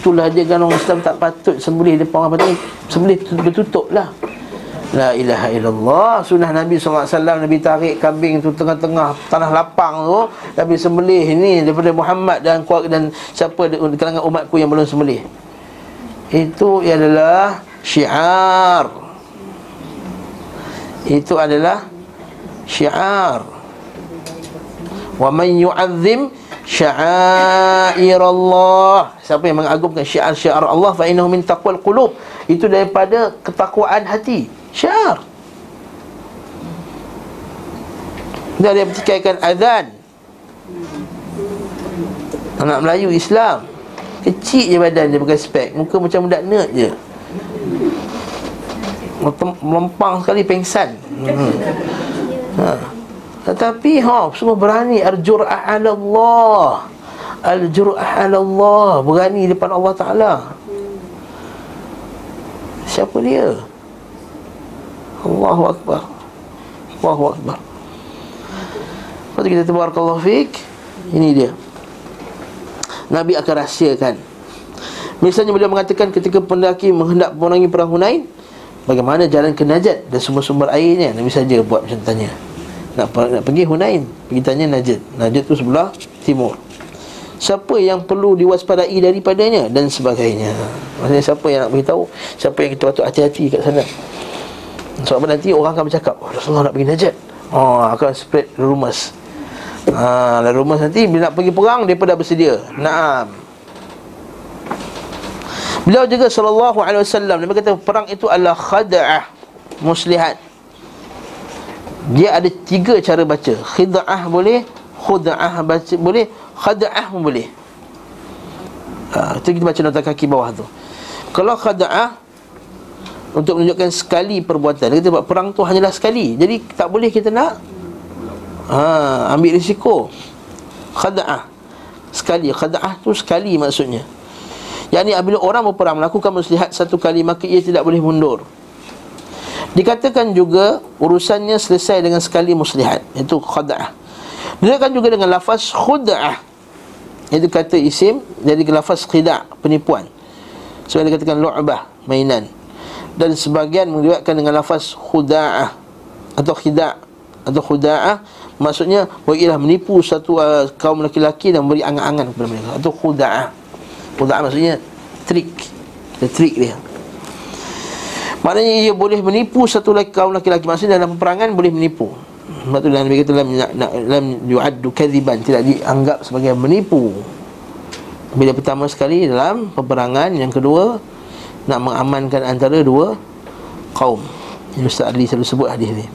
[SPEAKER 1] Itulah dia kan orang Islam tak patut Sembelih depan orang patut Sembelih bertutup lah. La ilaha illallah. Sunnah Nabi SAW Nabi tarik kambing tu Tengah-tengah tanah lapang tu Nabi sembelih ni Daripada Muhammad dan dan siapa di kalangan umatku yang belum sembelih. Itu adalah Syiar. Itu adalah Syiar Wa man yu'azzim sya'air Allah. Siapa yang mengagungkan syiar-syiar Allah fa innahu min taqwal qulub. Itu daripada ketakwaan hati. Syiar. Dia ada pertikaikan azan. Anak Melayu Islam. Kecil je badan dia pakai spek. Muka macam budak nerd je. Melempang sekali pengsan. Hmm. Ha. Tetapi ha semua berani al-jur'ah 'ala Allah. Al-jur'ah 'ala Allah, berani depan Allah Taala. Siapa dia? Allahu akbar. Allahu akbar. Tu kita tabarakallahu fik Ini dia Nabi akan rahsiakan Misalnya beliau mengatakan ketika pendaki menghendak memerangi perang Hunain Bagaimana jalan ke Najat dan sumber-sumber airnya Nabi saja buat macam tanya nak, nak pergi Hunain Pergi tanya Najat Najat tu sebelah timur Siapa yang perlu diwaspadai daripadanya Dan sebagainya Maksudnya siapa yang nak beritahu Siapa yang kita patut hati-hati kat sana Sebab nanti orang akan bercakap oh, Rasulullah nak pergi Najat Oh, akan spread rumus Ha, rumah nanti bila nak pergi perang depa dah bersedia. Naam. Beliau juga sallallahu alaihi wasallam dia kata perang itu adalah khada'ah muslihat. Dia ada tiga cara baca. Khida'ah boleh, khuda'ah baca boleh, khada'ah pun boleh. Ha, itu kita baca nota kaki bawah tu. Kalau khada'ah untuk menunjukkan sekali perbuatan. Dia kata perang tu hanyalah sekali. Jadi tak boleh kita nak ha, Ambil risiko Khada'ah Sekali Khada'ah tu sekali maksudnya Yang ni apabila orang berperang Melakukan muslihat satu kali Maka ia tidak boleh mundur Dikatakan juga Urusannya selesai dengan sekali muslihat. Itu khada'ah Dikatakan juga dengan lafaz khuda'ah Itu kata isim Jadi lafaz khida' penipuan. Sebab dikatakan lu'bah Mainan. Dan sebagian meriwayatkan dengan lafaz khuda'ah Atau khida' Atau khuda'ah. Maksudnya Ialah menipu satu uh, kaum lelaki-lelaki Dan beri angan-angan kepada mereka. Atau khuda'ah. Khuda'ah maksudnya Trik. The trik dia Maknanya ia boleh menipu satu kaum lelaki-lelaki Maksudnya dalam peperangan boleh menipu. Sebab tu dalam kata dalam, dalam yu'addu kadhiban Tidak dianggap sebagai menipu. Bila pertama sekali dalam peperangan Yang kedua Nak mengamankan antara dua kaum. Ustaz Ali selalu sebut hadis ni.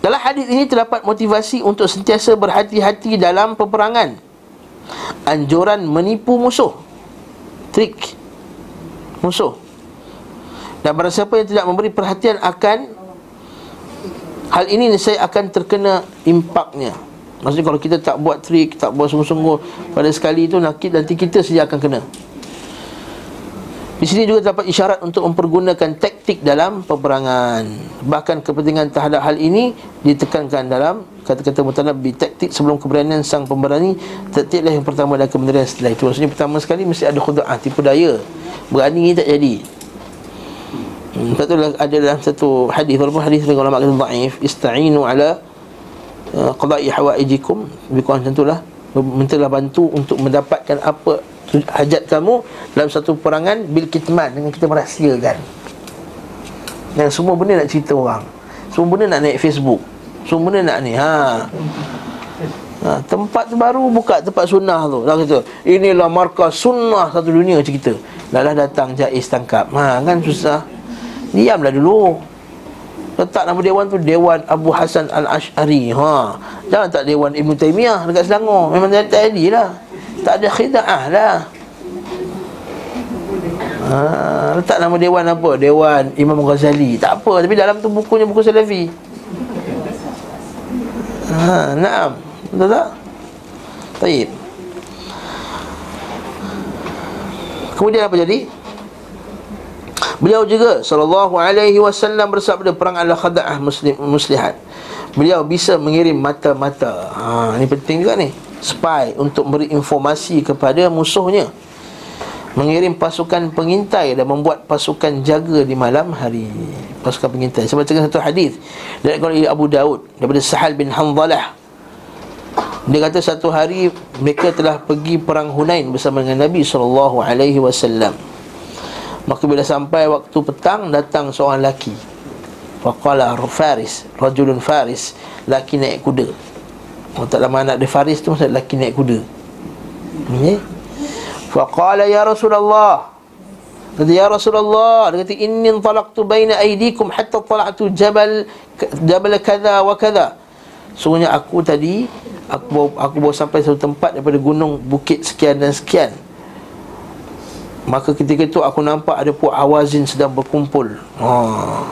[SPEAKER 1] Dalam hadis ini terdapat motivasi untuk sentiasa berhati-hati dalam peperangan. Anjuran menipu musuh. Trik musuh. Dan barang siapa yang tidak memberi perhatian akan hal ini saya akan terkena impaknya. Maksudnya kalau kita tak buat trik, tak buat sungguh-sungguh pada sekali itu nanti kita saja akan kena. Di sini juga terdapat isyarat untuk mempergunakan taktik dalam peperangan. Bahkan kepentingan terhadap hal ini ditekankan dalam kata-kata mutanabbi taktik sebelum keberanian sang pemberani taktiklah yang pertama dan kebenaran setelah itu. Maksudnya pertama sekali mesti ada khuda'ah, tipu daya. Berani ini tak jadi. Hmm, satu ada dalam satu hadis walaupun hadis dengan ulama kata dhaif ista'inu ala uh, qada'i hawaijikum lebih kurang itulah mintalah bantu untuk mendapatkan apa hajat kamu dalam satu perangan bil kitman dengan kita merahsiakan. Dan semua benda nak cerita orang. Semua benda nak naik Facebook. Semua benda nak ni. Ha. ha tempat baru buka tempat sunnah tu. Lah kata, inilah markas sunnah satu dunia cerita. Lalah datang Jais tangkap. Ha kan susah. Diamlah dulu. Letak nama dewan tu Dewan Abu Hasan Al-Ash'ari ha. Jangan tak Dewan Ibn Taymiyah Dekat Selangor Memang tak ada lah tak ada khida'ah lah ha, Letak nama Dewan apa? Dewan Imam Ghazali Tak apa Tapi dalam tu bukunya buku Salafi ha, Naam Betul tak? Baik Kemudian apa jadi? Beliau juga sallallahu alaihi wasallam bersabda perang adalah khada'ah muslim muslihat. Beliau bisa mengirim mata-mata. Ha ini penting juga ni spy untuk beri informasi kepada musuhnya mengirim pasukan pengintai dan membuat pasukan jaga di malam hari. Pasukan pengintai. Saya bacakan satu hadis dari Abu Daud daripada Sahal bin Hanzalah. Dia kata satu hari mereka telah pergi perang Hunain bersama dengan Nabi sallallahu alaihi wasallam. Maka bila sampai waktu petang datang seorang lelaki. Faqala faris rajulun faris laki naik kuda. Oh tak lama anak dia Faris tu Masa lelaki naik kuda. Okay. Faqala ya Rasulullah. Kata ya Rasulullah. Dia kata Inni talaqtu baina aidikum Hatta talaqtu jabal Jabal kada wa kada Sungguhnya aku tadi Aku bawa, aku bawa sampai satu tempat Daripada gunung bukit sekian dan sekian. Maka ketika itu aku nampak ada puak awazin sedang berkumpul. Oh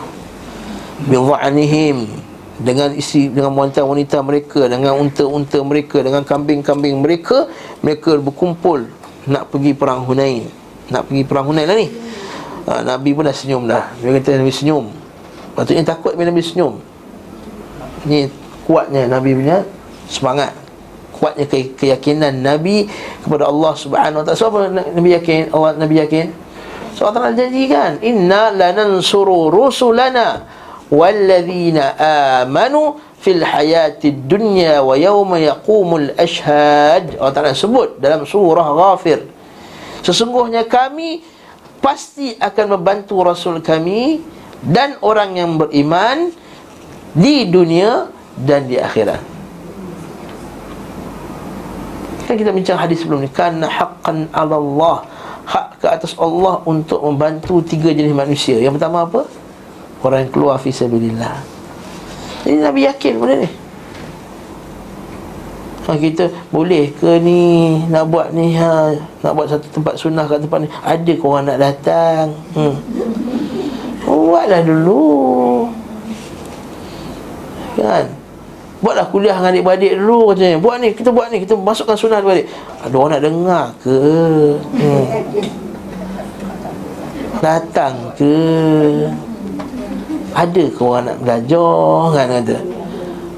[SPEAKER 1] dengan isi dengan wanita-wanita mereka dengan unta-unta mereka dengan kambing-kambing mereka mereka berkumpul nak pergi perang Hunain. Nak pergi perang Hunain lah ni. Ha, Nabi pun dah senyum dah. Dia kata Nabi senyum. Patutnya takut bila Nabi senyum. Ini kuatnya Nabi punya semangat. Kuatnya ke- keyakinan Nabi kepada Allah subhanahu wa ta'ala. Apa Nabi yakin? Allah Nabi yakin? So Allah janjikan Inna lanansuru rusulana Walladzina amanu Fil hayati dunya Wa yawma yaqumul ashad Allah Ta'ala sebut dalam surah Ghafir Sesungguhnya kami Pasti akan membantu Rasul kami Dan orang yang beriman Di dunia Dan di akhirat Kan kita bincang hadis sebelum ni Kana haqqan ala Allah hak ke atas Allah untuk membantu tiga jenis manusia. Yang pertama apa? Orang yang keluar fi sabilillah. Jadi Nabi yakin benda ni. Ha, kita boleh ke ni nak buat ni ha, nak buat satu tempat sunnah kat tempat ni ada ke orang nak datang hmm. buatlah dulu kan Buatlah kuliah dengan adik-beradik dulu katanya. Buat ni, kita buat ni, kita masukkan sunnah adik-beradik. Ada orang nak dengar ke? Hmm. Datang ke? Ada ke orang nak belajar kan kata?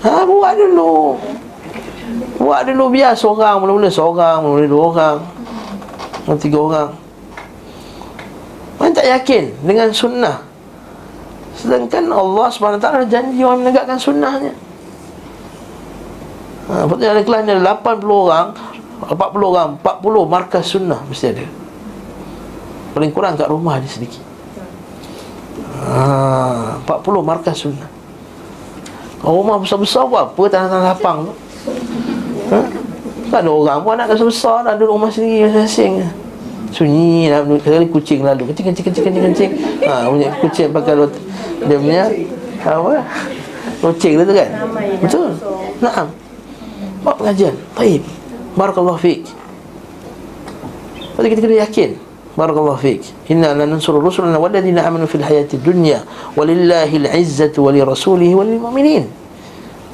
[SPEAKER 1] Ha, buat dulu. Buat dulu biar seorang mula-mula seorang, mula-mula dua orang. Mula tiga orang. Mereka tak yakin dengan sunnah. Sedangkan Allah SWT janji orang menegakkan sunnahnya. Ha, Lepas tu ada kelas ni ada 80 orang 40 orang 40 markas sunnah mesti ada Paling kurang kat rumah dia sedikit ha, 40 markas sunnah. Kalau rumah besar-besar buat apa tanah-tanah lapang tu? Ha? Tak ada orang pun nak besar-besar Nak duduk rumah sendiri masing-masing. Sunyi lah Kali kucing lalu Kencing, kencing, kencing, kencing, kencing. Ha, punya kucing pakai lot Dia punya Apa? Loceng tu kan? Betul? Naam. Buat pengajian. Baik. Barakallahu fiqh Lepas kita kena yakin Barakallahu fiqh Inna lanansuru rusulana Walladina amanu fil hayati dunya Walillahi al-izzatu Wali rasulihi Wali mu'minin.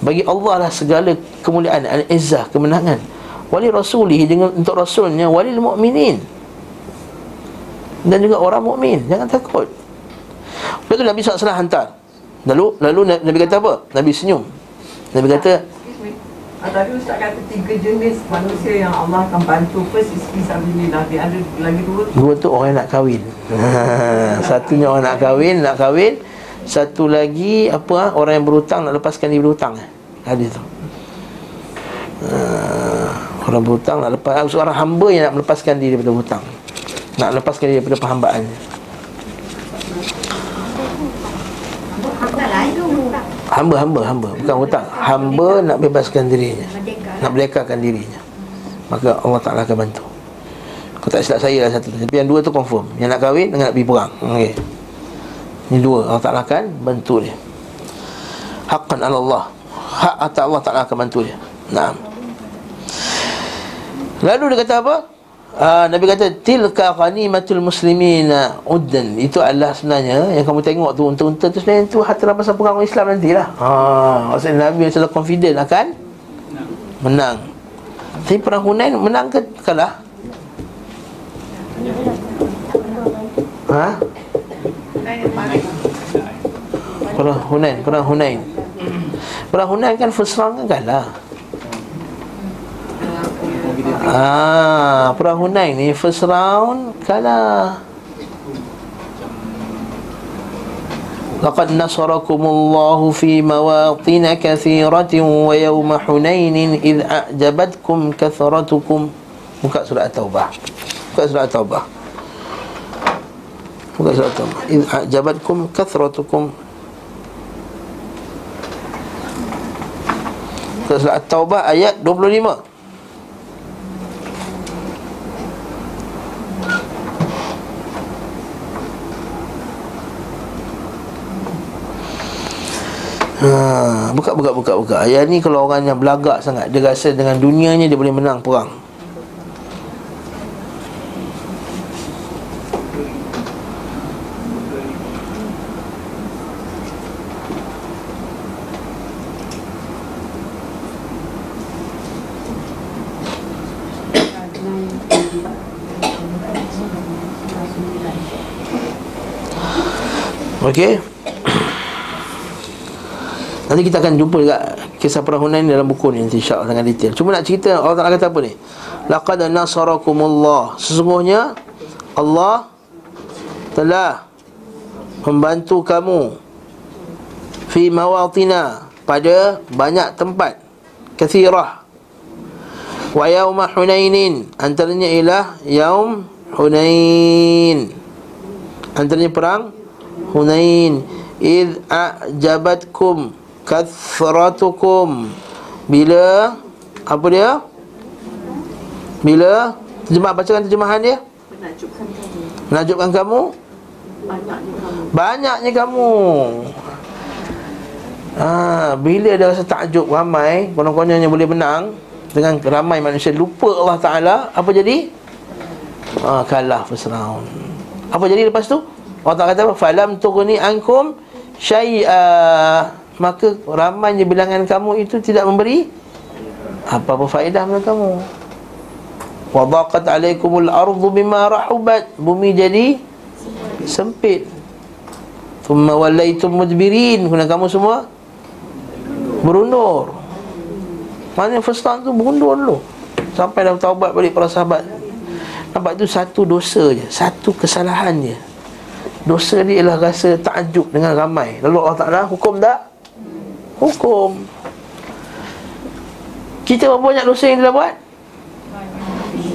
[SPEAKER 1] Bagi Allah lah segala kemuliaan Al-izzah, kemenangan. Wali rasulihi dengan untuk rasulnya Wali mu'minin. Dan juga orang mukmin Jangan takut. Lepas tu Nabi SAW hantar. Lalu lalu Nabi kata apa? Nabi senyum. Nabi kata
[SPEAKER 2] Ah, tadi Ustaz kata tiga jenis manusia yang Allah akan bantu. First is Fisabilillah Dia ada lagi dua?
[SPEAKER 1] Dua tu orang nak kahwin. Satunya orang nak kahwin Nak kahwin. Satu lagi Apa Orang yang berhutang Nak lepaskan dia berhutang. Hadis tu. Uh, Orang berhutang nak lepas Seorang hamba yang nak melepaskan diri daripada hutang. Nak lepaskan diri daripada perhambaannya Hamba, hamba, hamba. Bukan hutang Hamba nak bebaskan dirinya. Nak berdekakan dirinya. Maka Allah Ta'ala akan bantu. Kau tak silap saya lah satu. Tapi yang dua tu confirm. Yang nak kahwin dengan nak pergi perang. Okay. Ini dua. Allah Ta'ala akan bantu dia. Haqqan ala Allah. Hak atas Allah Ta'ala akan bantu dia. Nah. Lalu dia kata apa? Uh, Nabi kata tilka ghanimatul muslimina uddan itu adalah sebenarnya yang kamu tengok tu unta-unta tu sebenarnya tu harta rampasan perang Islam nantilah. Ha maksudnya Nabi yang confident akan menang. Tapi perang Hunain menang ke kalah? Ha? Perang Hunain, perang Hunain. Perang Hunain kan first round kan kalah. Ah, perang Hunain ni first round kalah. Laqad nasarakumullahu fi mawatin katsiratin wa yawma Hunain id a'jabatkum kathratukum. Buka surah At-Taubah. Buka surah At-Taubah. Buka surah At-Taubah. Id a'jabatkum kathratukum. Surah At-Taubah ayat 25. Ha, buka buka buka buka. Ayat ni kalau orang yang belagak sangat, dia rasa dengan dunianya dia boleh menang perang. Okey. Nanti kita akan jumpa juga kisah perang Hunain dalam buku ni nanti insya-Allah dengan detail. Cuma nak cerita Allah Taala kata apa ni? Laqad nasarakumullah. Sesungguhnya Allah telah membantu kamu fi mawatina pada banyak tempat kathirah wa yauma hunainin antaranya ialah yaum hunain antaranya perang hunain id a'jabatkum kathratukum bila? Apa dia? Bila? Terjemah bacakan terjemahan dia. Menakjubkan kamu. Banyaknya kamu. Ha, bila ada rasa takjub ramai konon-kononnya boleh menang dengan ramai manusia lupa Allah Taala apa jadi? Ha, kalah first round apa jadi lepas tu? Allah Taala kata falam tughni ankum syai'a maka ramainya bilangan kamu itu tidak memberi apa-apa faedah kepada kamu. Wa daqat alaikumul ardu bima rahubat. Bumi jadi sempit. Thumma wallaitum mudbirin. Kemudian kamu semua berundur. Mana first time tu berundur dulu. Sampai dah taubat balik para sahabat. Nampak itu satu dosa je. Satu kesalahan je. Dosa dia ialah rasa takjub dengan ramai. Lalu Allah Ta'ala hukum tak hukum Kita berapa banyak dosa yang dia buat?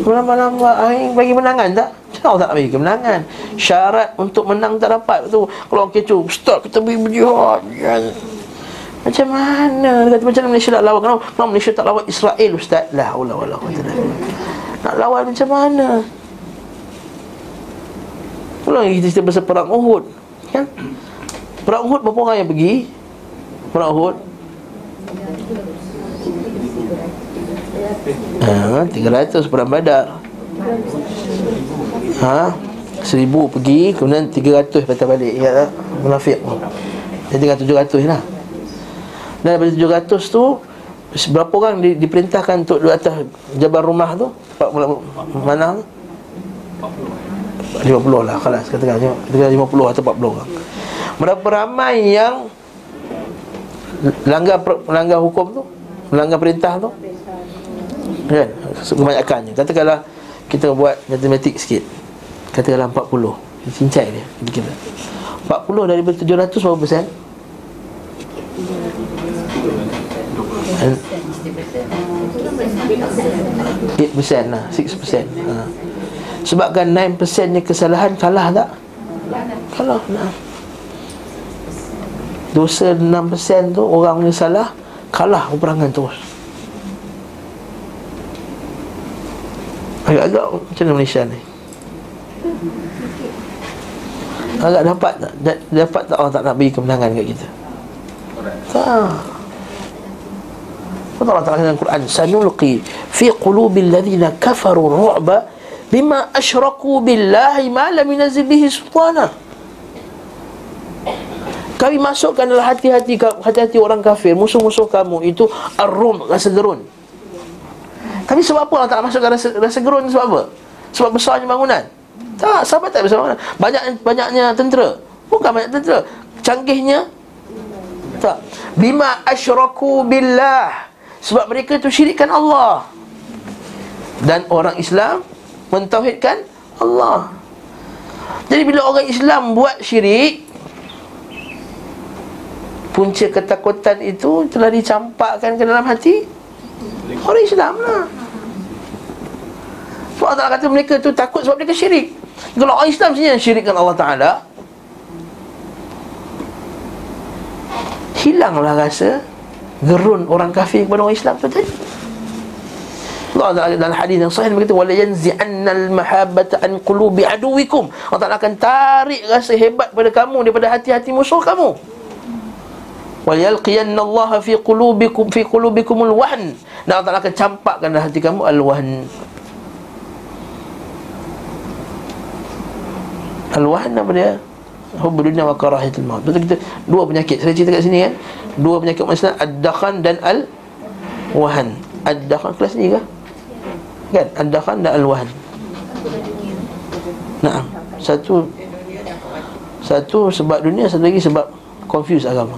[SPEAKER 1] Lama-lama Aing bagi menangan tak? Kenapa tak bagi kemenangan? Syarat untuk menang tak dapat tu Kalau kecoh Ustaz kita pergi berjihad Macam mana? Dia kata macam mana Malaysia nak lawan Kenapa, kenapa Malaysia tak lawan Israel Ustaz? La Allah Allah Nak lawan macam mana? Kalau kita cerita pasal perang Uhud Kan? Perang Uhud berapa orang yang pergi? Perang Uhud? Ha, 300 perang Badar. Ha? Seribu pergi Kemudian 300 patah balik Ya tak? Munafik Jadi tinggal 700 lah Dan daripada 700 tu Berapa orang di, diperintahkan Untuk di atas Jabal rumah tu Mana tu 50 lah Kalas katakan 50 atau 40 orang Berapa ramai yang Langgar melanggar hukum tu Melanggar perintah tu Kan Kebanyakannya Katakanlah Kita buat matematik sikit Katakanlah 40 Cincai dia kita. 40 daripada 700 berapa persen? 8 persen lah 6 persen ha. Sebabkan 9 persennya kesalahan Kalah tak? Kalah nah dosa 6% tu orang punya salah kalah peperangan terus. Agak-agak macam Malaysia ni? Agak dapat tak? Dapat tak Allah tak nak bagi kemenangan kat kita? Tak. Allah Ta'ala dalam Quran? Sanulqi fi qulubil ladhina kafaru ru'ba bima ashraku billahi ma lam yunazil bihi sultana kami masukkan dalam hati-hati hati-hati orang kafir musuh-musuh kamu itu ar-rum rasa gerun. Tapi sebab apa Allah tak masukkan rasa, rasa gerun sebab apa? Sebab besarnya bangunan. Tak, sahabat tak besar bangunan. Banyak banyaknya tentera. Bukan banyak tentera. Canggihnya tak. Bima asyraku billah. Sebab mereka itu syirikkan Allah. Dan orang Islam mentauhidkan Allah. Jadi bila orang Islam buat syirik punca ketakutan itu telah dicampakkan ke dalam hati orang Islam lah. Sebab Allah kata mereka tu takut sebab mereka syirik. Kalau orang Islam sebenarnya syirikkan Allah Ta'ala hilanglah rasa gerun orang kafir kepada orang Islam tu tadi. Allah Ta'ala dalam hadis yang sahih berkata wala yanzi'anna al-mahabbata an qulubi aduwikum. Allah Ta'ala akan tarik rasa hebat pada kamu daripada hati-hati musuh kamu wal yalqiyanna Allah fi qulubikum fi qulubikumul wahn dan Allah akan campakkan dalam hati kamu al wahn al wahn apa dia? Hub dunia wa karahitul maut. Betul kita? Dua penyakit. Saya cerita kat sini kan? Dua penyakit manusia ad-dakhan dan al wahn ad-dakhan kelas ni ke kan? Ad-dakhan dan al wahn Nah, satu satu sebab dunia, satu lagi sebab confuse agama.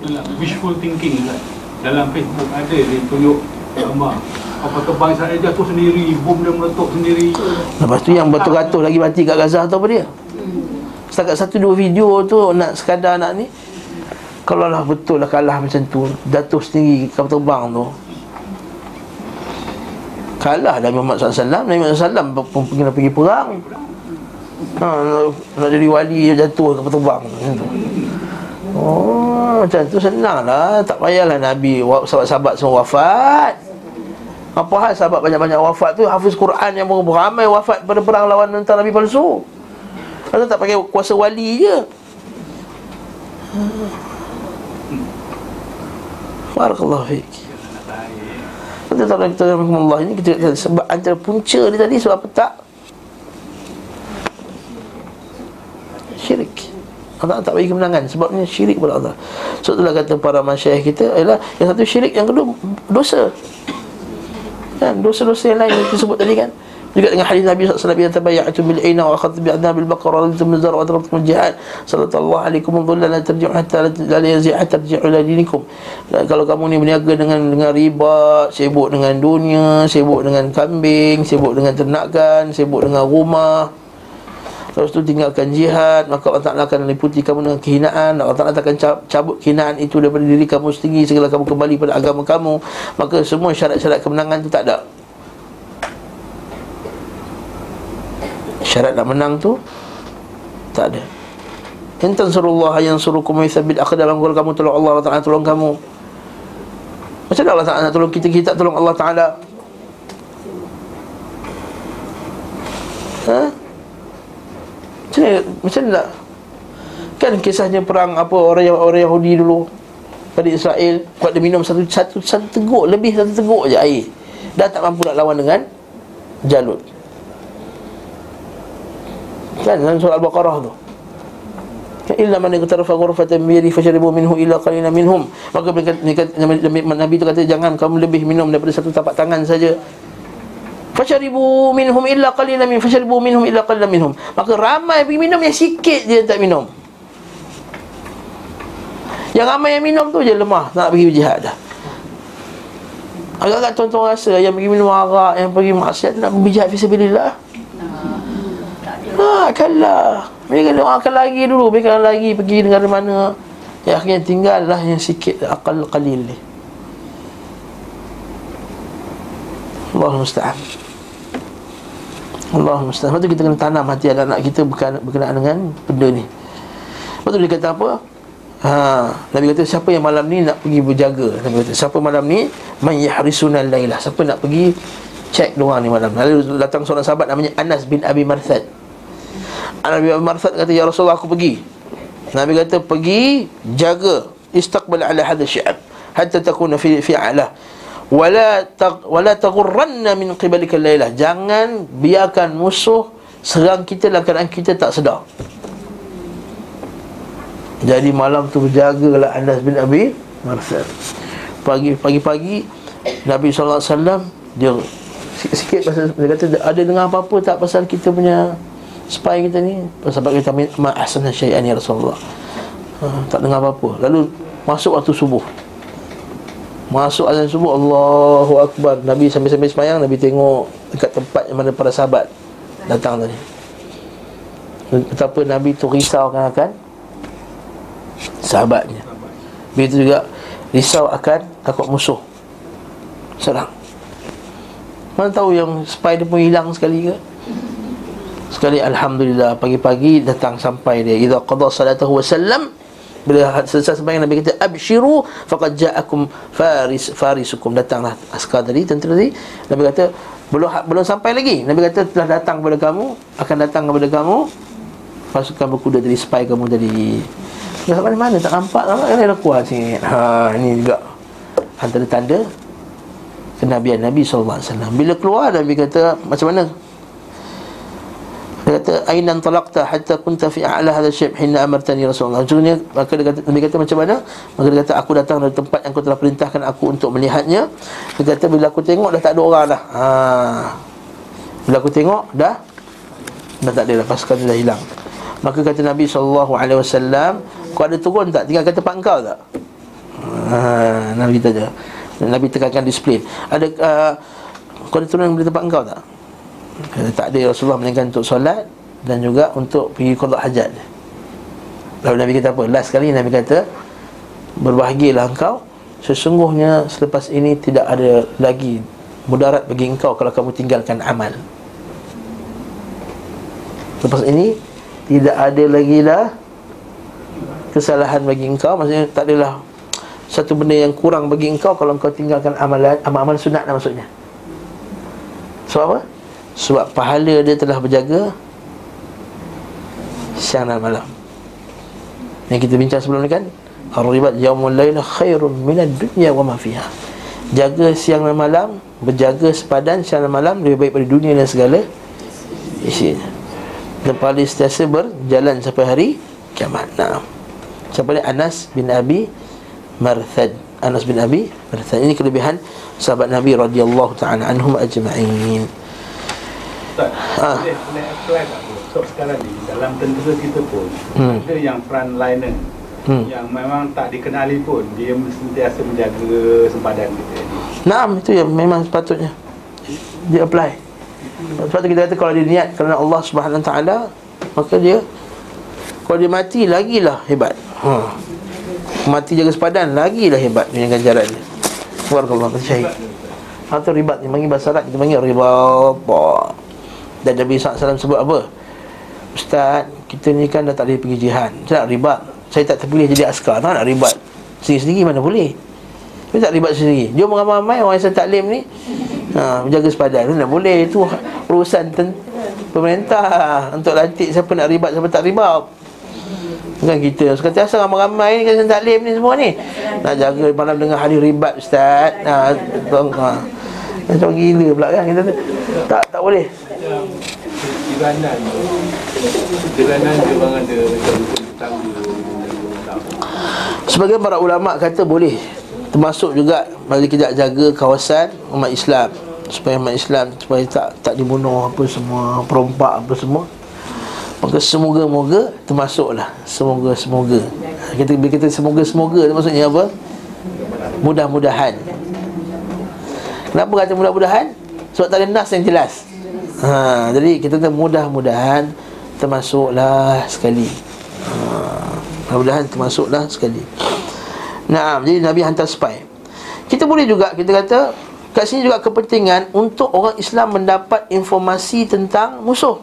[SPEAKER 3] Dalam wishful thinking kan dalam Facebook ada dia tunjuk gambar apa terbang Israel jatuh sendiri bom dia meletup sendiri.
[SPEAKER 1] Lepas tu yang beratus-ratus lagi mati kat Gaza tu apa dia? Setakat satu dua video tu nak sekadar nak ni Kalau lah betul lah kalah macam tu Jatuh sendiri kapal terbang tu. Kalah dah Muhammad SAW Nabi Muhammad SAW pun pergi, pergi perang. Ha, nak, nak jadi wali jatuh kapal terbang macam tu Oh macam tu senang lah Tak payahlah Nabi Sahabat-sahabat semua wafat. Apa hal sahabat banyak-banyak wafat tu? Hafiz Quran yang beramai wafat pada perang lawan tentang Nabi palsu. Kenapa tak pakai kuasa wali je. Barakallahu fiik Kita tahu kita Allah ini kita sebab antara punca dia tadi sebab apa tak? Syirik. Allah tak bagi kemenangan sebabnya syirik kepada Allah. So itulah kata para masyayikh kita ialah yang satu syirik, yang kedua dosa. Kan dosa-dosa yang lain yang disebut tadi kan. Juga dengan hadis Nabi SAW yang tabayya'tu bil aina wa akhadtu bi adnab al baqara wa raditu min zar wa taraktum al jihad. Sallallahu alaikum wa la tarji'u hatta la yazi hatta tarji'u ila dinikum. Kalau kamu ni berniaga dengan dengan riba, sibuk dengan dunia, sibuk dengan kambing, sibuk dengan ternakan, sibuk dengan rumah, Lepas tu tinggalkan jihad Maka Allah Ta'ala akan meliputi kamu dengan kehinaan. Allah Ta'ala akan cabut kehinaan itu daripada diri kamu sendiri Segala kamu kembali pada agama kamu. Maka semua syarat-syarat kemenangan itu tak ada. Syarat nak menang tu Tak ada. Intan surullah yang suruh kumu Yuthabit dalam Kalau kamu tolong Allah Allah Ta'ala tolong kamu. Macam mana Allah Ta'ala nak tolong kita? Kita tolong Allah Ta'ala. Ha? Macam mana, macam mana Kan kisahnya perang apa orang orang Yahudi dulu pada Israel kuat dia minum satu satu satu teguk lebih satu teguk je air. Dah tak mampu nak lawan dengan Jalut. Kan dalam surah Al-Baqarah tu. Kan illa man iqtarafa ghurfatan bi fasharibu minhu illa qalilan minhum. Maka Nabi tu kata jangan kamu lebih minum daripada satu tapak tangan saja Fasharibu minhum illa qalilan min fasharibu minhum illa qalilan minhum. Maka ramai pergi minum yang sikit je tak minum. Yang ramai yang minum tu je lemah nak pergi jihad dah. Agak-agak tuan-tuan rasa yang pergi minum arak, yang pergi maksiat nak pergi jihad fisabilillah. Ha, kalah. Mereka doakan lagi dulu, mereka lagi pergi negara mana. Ya akhirnya tinggallah yang sikit akal qalil ni. Allah musta'an. Allah mustahil Lepas tu kita kena tanam hati anak-anak kita berkenaan dengan benda ni. Lepas tu dia kata apa? Ha, Nabi kata siapa yang malam ni nak pergi berjaga? Nabi kata siapa malam ni? Man laylah Siapa nak pergi cek doang ni malam. Lalu datang seorang sahabat namanya Anas bin Abi Marthad. Anas bin Abi Marthad kata Ya Rasulullah aku pergi. Nabi kata pergi jaga. Istaqbal ala hadha syi'ab. Hatta takuna fi, fi wala wala taghurranna min qibalika lailah jangan biarkan musuh serang kita dalam keadaan kita tak sedar. Jadi malam tu berjagalah Anas bin Abi Marsal pagi pagi-pagi Nabi sallallahu alaihi wasallam dia sikit pasal dia kata ada dengar apa-apa tak pasal kita punya spy kita ni? Sebab kita ma ahsana syai'an ya Rasulullah. Ha, tak dengar apa-apa. Lalu masuk waktu subuh Masuk azan subuh Allahu Akbar. Nabi sambil-sambil semayang Nabi tengok Dekat tempat yang mana para sahabat Datang tadi. Betapa Nabi tu risau akan akan Sahabatnya Begitu juga Risau akan takut musuh. Serang Mana tahu yang spy dia pun hilang sekali ke? Sekali Alhamdulillah Pagi-pagi datang sampai dia. Iza qadha salatahu wa sallam bila selesai sembahyang Nabi kata abshiru faqad ja'akum faris farisukum. Datanglah askar tadi tentera tadi. Nabi kata belum belum sampai lagi. Nabi kata telah datang kepada kamu akan datang kepada kamu pasukan berkuda dari spy kamu tadi. Dah sampai mana? Tak nampak nampak kan? Ada kuat sini. Ha ini juga antara tanda kenabian Nabi wasallam. Bila keluar Nabi kata macam mana dia kata aina talaqta hatta kunta fi a'la hadha syib hina amartani rasulullah. Maksudnya maka dia kata Nabi kata macam mana? Maka dia kata aku datang dari tempat yang kau telah perintahkan aku untuk melihatnya. Dia kata bila aku tengok dah tak ada orang dah. Ha. Bila aku tengok dah dah tak ada dah pasukan dah hilang. Maka kata Nabi wasallam kau ada turun tak? Tinggal kata pak kau tak? Ha, Nabi kita Nabi tekankan disiplin. Ada uh, Kau ada turun di tempat engkau tak? Kata, tak ada Rasulullah melainkan untuk solat Dan juga untuk pergi kodok hajat. Lalu Nabi kata apa? Last kali Nabi kata Berbahagialah engkau. Sesungguhnya selepas ini tidak ada lagi Mudarat bagi engkau kalau kamu tinggalkan amal. Lepas ini Tidak ada lagi dah Kesalahan bagi engkau. Maksudnya tak adalah Satu benda yang kurang bagi engkau Kalau engkau tinggalkan amalan Amal-amal sunat lah maksudnya. Sebab apa? Sebab pahala dia telah berjaga Siang dan malam Yang kita bincang sebelum ni kan Ar-ribat yaumul layla khairun minad dunya wa ma fiha Jaga siang dan malam Berjaga sepadan siang dan malam Lebih baik pada dunia dan segala Isinya dan paling sentiasa berjalan sampai hari kiamat. Nah. Siapa dia? Anas bin Abi Marthad. Anas bin Abi Marthad. Ini kelebihan sahabat Nabi radhiyallahu taala anhum ajma'in.
[SPEAKER 3] Tak. Ah. Boleh, boleh apply tak? So sekarang ni dalam tentera kita pun hmm. ada yang frontliner hmm. yang memang tak dikenali pun dia sentiasa menjaga sempadan kita ni.
[SPEAKER 1] Naam itu yang memang sepatutnya dia apply. Sebab tu kita kata kalau dia niat kerana Allah Subhanahu taala maka dia kalau dia mati lagilah hebat. Ha. Mati jaga sepadan lagilah hebat dengan ganjaran dia. Barakallahu syahid. Atau ribat ni panggil bahasa Arab kita panggil ribat. Dan Nabi SAW sebut apa? Ustaz, kita ni kan dah tak boleh pergi jihad. Saya nak ribat. Saya tak terpilih jadi askar. Tak nak ribat. Sendiri-sendiri mana boleh? Saya tak ribat sendiri. Jom ramai-ramai orang yang taklim ni ha, Menjaga sepadan Mana boleh Itu urusan ten- pemerintah Untuk lantik siapa nak ribat Siapa tak ribat Bukan kita Sekarang asal ramai-ramai ni Kan taklim ni semua ni Nak jaga malam dengar hari ribat Ustaz ha, tong, ha. Macam gila pula kan kita Tak tak boleh Sebagai para ulama kata boleh Termasuk juga bagi kita jaga kawasan umat Islam supaya umat Islam supaya tak tak dibunuh apa semua, perompak apa semua. Maka semoga-moga termasuklah. Semoga-semoga. Kita kita semoga-semoga tu maksudnya apa? Mudah-mudahan. Kenapa kata mudah-mudahan? Sebab tak ada nas yang jelas. Ha, jadi kita kata mudah-mudahan termasuklah sekali. Ha, mudah-mudahan termasuklah sekali. Nah, jadi Nabi hantar spy. Kita boleh juga kita kata kat sini juga kepentingan untuk orang Islam mendapat informasi tentang musuh.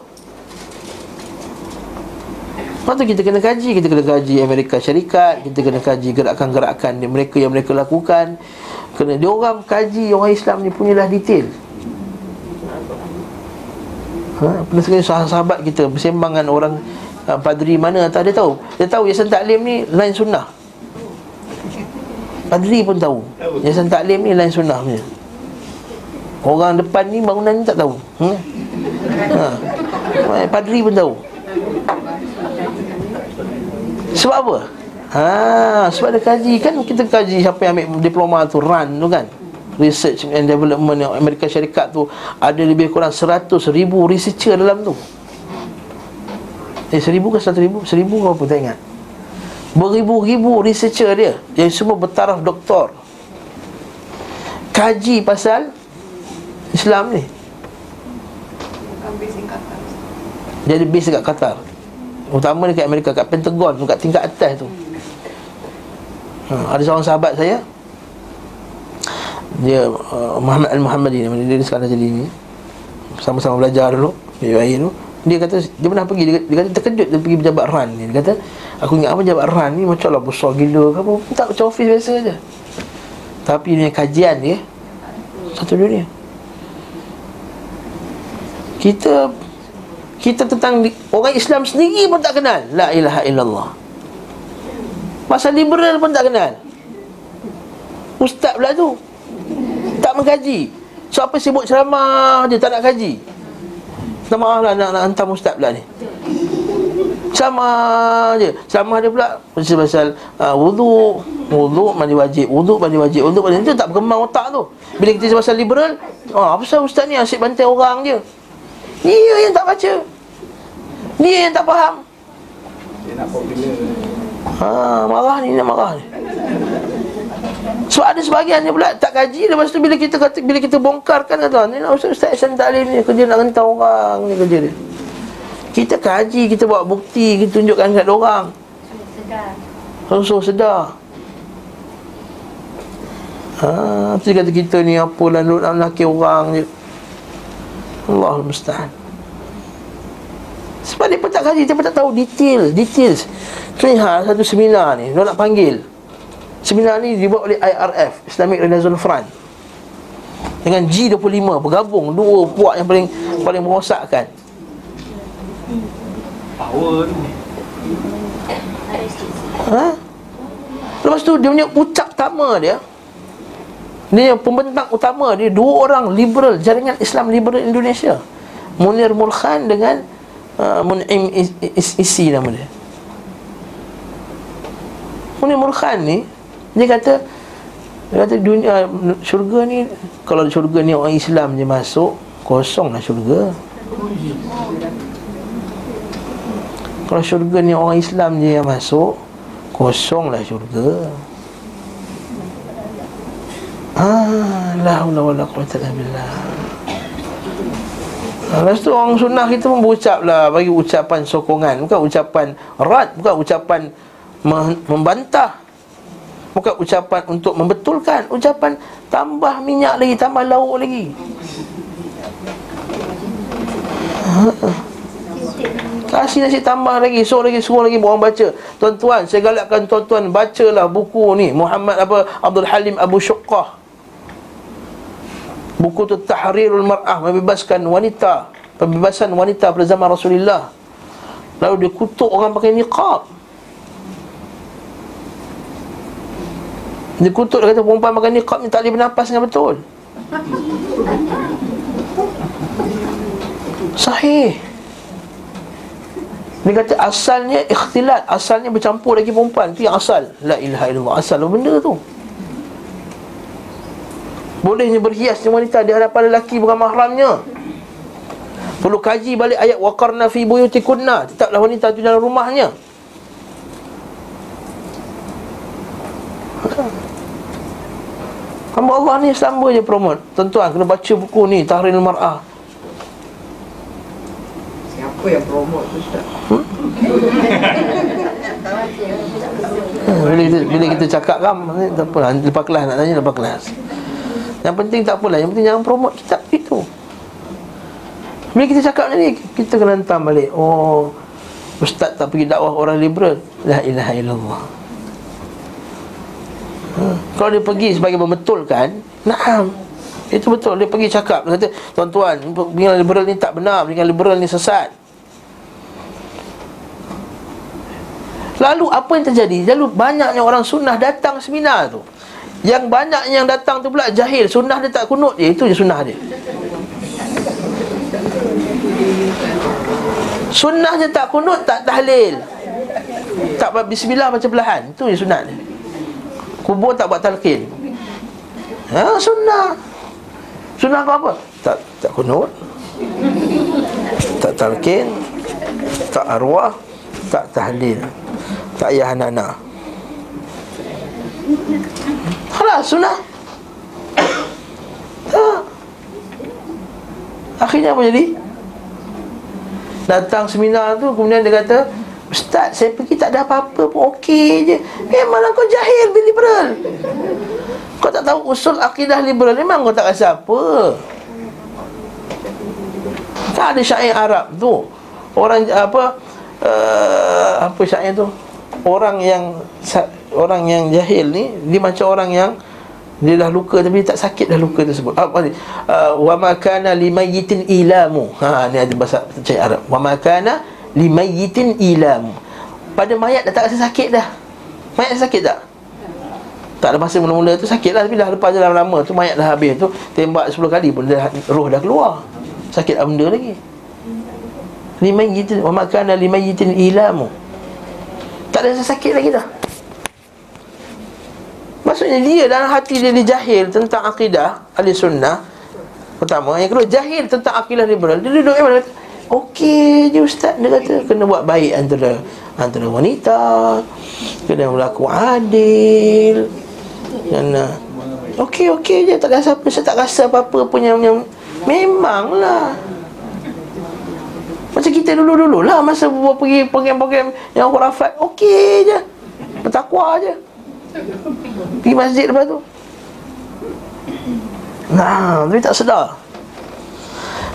[SPEAKER 1] Lepas kita kena kaji Kita kena kaji Amerika Syarikat Kita kena kaji gerakan-gerakan mereka yang mereka lakukan Kena dia orang kaji orang Islam ni punyalah detail. Ha, Pernah sekali sahabat kita Bersembangan orang uh, Padri mana tak dia tahu. Dia tahu Yayasan Taklim ni lain sunnah. Padri pun tahu. Yayasan taklim ni lain sunnah punya. Orang depan ni bangunan ni tak tahu. Hmm? ha. Padri pun tahu. Sebab apa? Ha, sebab dia kaji. Kan kita kaji siapa yang ambil diploma tu RAN tu kan. Research and Development yang Amerika Syarikat tu Ada lebih kurang 100 ribu researcher dalam tu. Eh seribu ke satu ribu? Seribu ke apa tak ingat. Beribu-ribu researcher dia Yang semua bertaraf doktor. Kaji pasal Islam ni. Jadi base dekat Qatar. Utama dekat Amerika Kat Pentagon tu Kat tingkat atas tu ha, Ada seorang sahabat saya. Dia uh, Muhammad Al-Muhammadi Dia, dia sekarang jadi ni Sama-sama belajar dulu Dia tu. Dia kata dia pernah pergi dia, dia kata terkejut dia pergi pejabat RAN ni. Dia kata aku ingat apa pejabat RAN ni? Macam lah besar gila ke apa. Tak macam office biasa aja tapi ni kajian dia satu dunia. Kita kita tentang orang Islam sendiri pun tak kenal. La ilaha illallah pasal liberal pun tak kenal. Ustaz pula tu. Tak mengkaji. So apa sibuk ceramah dia tak nak kaji? Minta maaf lah nak, nak hantar ustaz pula ni. Sama je. Sama dia pula Pasal pasal uh, Wuduk Wuduk mandi wajib. Wuduk mandi wajib. Wuduk mandi wajib. Itu tak berkembang otak tu. Bila kita pasal liberal oh, Apa pasal ustaz ni? Asyik bantai orang je. Dia yang tak baca. Dia yang tak faham.
[SPEAKER 3] Dia nak popular
[SPEAKER 1] Ha, marah ni nak marah ni. Sebab ada sebahagian dia pula tak kaji Lepas tu bila kita kata, bila kita bongkarkan kata Ni nak Ustaz Ustaz Ihsan Ta'lim ni Kerja nak rentau orang ni kerja dia. Kita kaji, kita buat bukti Kita tunjukkan kat orang.
[SPEAKER 4] Sedar.
[SPEAKER 1] Langsung sedar. Ha, Mesti kata kita ni apa lah nak laki orang je. Allah mustahil Sebab dia pun tak kaji Dia pun tak tahu detail Details Lihat satu seminar ni Dia nak panggil. Seminar ni dibuat oleh IRF Islamic Renaissance Front. Dengan G25 Bergabung Dua puak yang paling Paling merosakkan.
[SPEAKER 3] Power ni.
[SPEAKER 1] Ha? Lepas tu dia punya ucap utama dia Dia yang pembentang utama dia Dua orang liberal Jaringan Islam Liberal Indonesia. Munir Mulkhan dengan uh, Mun'im Is- Is- Isi nama dia Munir Mulkhan ni Dia kata Dia kata dunia Syurga ni Kalau syurga ni orang Islam je masuk Kosong lah syurga. Kalau syurga ni orang Islam je yang masuk Kosonglah syurga. Ah, la wala quwwata illa billah. Ah, Lepas tu orang sunnah kita pun berucap lah Bagi ucapan sokongan. Bukan ucapan rad Bukan ucapan membantah. Bukan ucapan untuk membetulkan Ucapan tambah minyak lagi Tambah lauk lagi. Kasih nasi tambah lagi Suruh lagi Suruh lagi orang baca. Tuan-tuan Saya galakkan tuan-tuan Bacalah buku ni. Muhammad apa? Abdul Halim Abu Syuqqah Buku tu Tahrirul Mar'ah Membebaskan wanita Pembebasan wanita pada zaman Rasulullah. Lalu dia kutuk orang pakai niqab Dia kutuk dia kata perempuan niqab ni tak boleh bernafas dengan betul. Sahih. Dia kata asalnya ikhtilat Asalnya bercampur lagi perempuan. Itu yang asal. La ilaha illallah. Asal apa benda tu? Bolehnya berhias dengan wanita Di hadapan lelaki bukan mahramnya. Perlu kaji balik ayat Waqarna fi buyutikunna. Tetaplah wanita itu dalam rumahnya Hamba Allah ni sama je promote Tuan-tuan kena baca buku ni Tahrir Mar'ah
[SPEAKER 2] Siapa yang promote tu Ustaz?
[SPEAKER 1] Hmm, bila kita bila kita cakap kan eh, tak apalah lepas kelas nak tanya lepas kelas. Yang penting tak apalah, yang penting jangan promote kitab itu. Bila kita cakap ni kita kena hentam balik. Oh, ustaz tak pergi dakwah orang liberal. La ilaha illallah. Kalau dia pergi sebagai membetulkan, naam. Itu betul. Dia pergi cakap kata tuan-tuan dengan liberal ni tak benar. Dengan liberal ni sesat. Lalu apa yang terjadi? Lalu banyaknya orang sunnah datang seminar tu. Yang banyak yang datang tu pula jahil. Sunnah dia tak kunut dia Itu je sunnah dia. Sunnah dia tak kunut tak tahlil. Tak bismillah baca perlahan. Itu je sunnah dia Kubur tak buat talqin? Ha sunnah. Sunnah kau apa? Tak tak kunut. Tak talqin. Tak arwah. Tak tahlil. Tak ayah anak-anak. Halah sunnah. Ha. Akhirnya apa jadi? Datang seminar tu Kemudian dia kata Ustaz saya pergi tak ada apa-apa pun okey je Eh malah kau jahil bin liberal Kau tak tahu usul akidah liberal Memang kau tak rasa apa Tak ada syair Arab tu Orang apa uh, Apa syair tu Orang yang Orang yang jahil ni Dia macam orang yang dia dah luka tapi tak sakit dah luka tersebut. Apa ni? Uh, wa ma kana limayyitin ilamu. Ha ni ada bahasa cakap Arab. Wa ma kana limayyitin ilamu. Pada mayat dah tak rasa sakit dah. Mayat dah sakit tak? Tak ada masa mula-mula tu sakit lah. Tapi dah lepas jalan lama tu mayat dah habis tu Tembak 10 kali pun dah, roh dah keluar. Sakit apa benda lagi? Limayyitin Wa makana limayyitin ilamu. Tak ada rasa sakit lagi dah. Maksudnya dia dalam hati dia, dia jahil tentang akidah ahli sunnah. Pertama. Yang kedua jahil tentang akidah liberal. Dia duduk mana Okey je ustaz. Dia kata kena buat baik antara Antara wanita Kena berlaku adil. Dan uh, Okey okey je. Tak rasa apa Saya tak rasa apa-apa punya, punya Memanglah. Macam kita dulu-dulu lah Masa pergi program-program Yang khurafat Okey je. Bertakwa je. Pergi masjid lepas tu. Nah, tapi tak sedar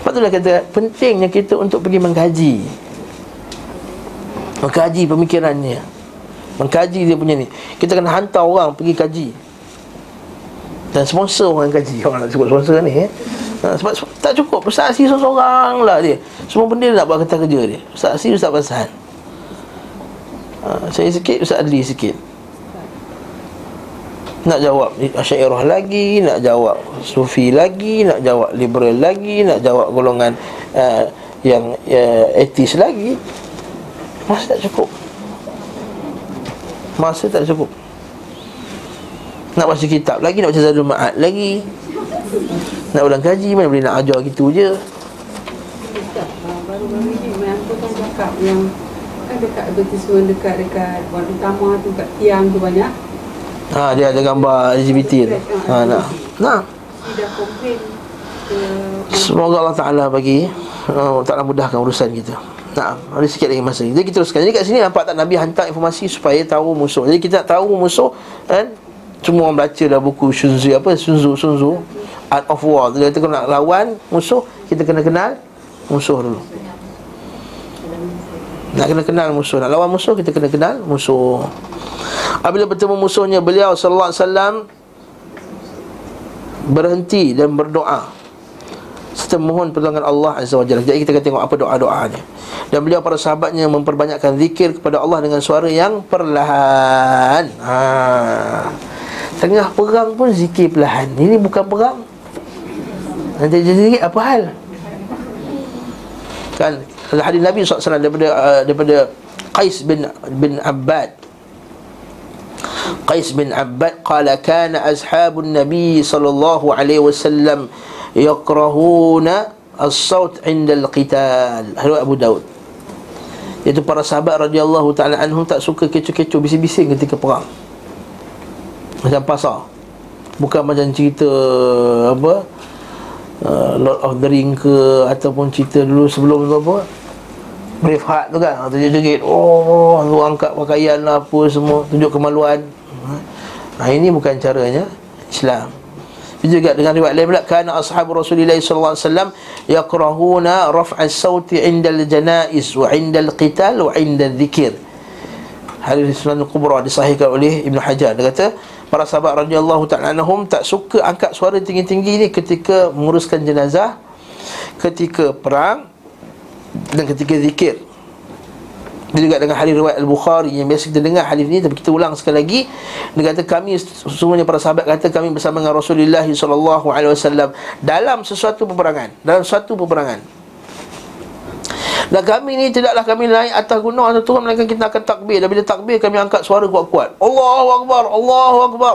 [SPEAKER 1] Sebab itulah kata Pentingnya kita untuk pergi mengkaji. Mengkaji pemikirannya. Mengkaji dia punya ni. Kita kena hantar orang pergi kaji. Dan sponsor orang kaji. Orang nak sebut sponsor ni eh? ha, Sebab tak cukup. Asri seorang lah dia. Semua benda dia nak buat kata kerja dia. Asri Ustaz Pasan ha, Saya sikit Ustaz Adli sikit nak jawab Asyairah lagi Nak jawab Sufi lagi Nak jawab liberal lagi Nak jawab golongan uh, Yang uh, etis lagi Masa tak cukup. Masa tak cukup. Nak baca kitab lagi Nak baca Zadul Ma'ad lagi. Nak ulang kaji Mana boleh nak ajar gitu je.
[SPEAKER 4] Cakap yang Kan dekat advertisement Dekat dekat Wan utama tu Kat tiang tu banyak
[SPEAKER 1] Ha dia ada gambar LGBT tu. Ha nak.
[SPEAKER 4] Ke
[SPEAKER 1] Semoga Allah Taala bagi uh, Taala mudahkan urusan kita. Nah, ada sikit lagi masa. Jadi kita teruskan. Jadi kat sini nampak tak Nabi hantar informasi supaya tahu musuh. Jadi kita nak tahu musuh kan semua orang baca dah buku Shunzu apa Shunzu Shunzu Art of War. Jadi kita nak lawan musuh, kita kena kenal musuh dulu. Nak kena kenal musuh. Nak lawan musuh kita kena kenal musuh. Apabila bertemu musuhnya beliau sallallahu alaihi wasallam berhenti dan berdoa serta mohon pertolongan Allah Azza wa Jalla. Jadi kita akan tengok apa doa-doanya. Dan beliau para sahabatnya memperbanyakkan zikir kepada Allah dengan suara yang perlahan. Ha. Tengah perang pun zikir perlahan. Ini bukan perang. Nanti jadi apa hal? Kan hadis Nabi SAW daripada uh, daripada Qais bin bin Abbad Qais bin Abbad qala kana ashabun Nabi sallallahu alaihi wasallam yakrahuna as-saut 'inda al-qital. Hadis Abu Daud. Iaitu para sahabat radhiyallahu taala anhum tak suka kecoh-kecoh bising-bising ketika perang. Macam pasar. Bukan macam cerita apa uh, Lord of the Ring ke ataupun cerita dulu sebelum tu apa? Braveheart tu kan Tunjuk jerit Oh Tu angkat pakaian lah Apa semua Tunjuk kemaluan. Nah ini bukan caranya Islam. Itu juga dengan riwayat lain pula Kana ashabu Rasulullah SAW Yakrahuna raf'as sawti indal janais Wa indal qital Wa indal zikir Hadis Sunan Kubra disahihkan oleh Ibn Hajar. Dia kata Para sahabat radhiyallahu ta'ala anhum Tak suka angkat suara tinggi-tinggi ni Ketika menguruskan jenazah Ketika perang dan ketika zikir. Dia juga dengan hadis riwayat Al-Bukhari yang biasa kita dengar hadis ni tapi kita ulang sekali lagi. Dia kata kami semuanya para sahabat kata kami bersama dengan Rasulullah sallallahu alaihi wasallam dalam sesuatu peperangan dalam suatu peperangan dan kami ni tidaklah kami naik atas gunung atau turun melainkan kita akan takbir. Dan bila takbir kami angkat suara kuat-kuat. Allahu akbar Allahu akbar.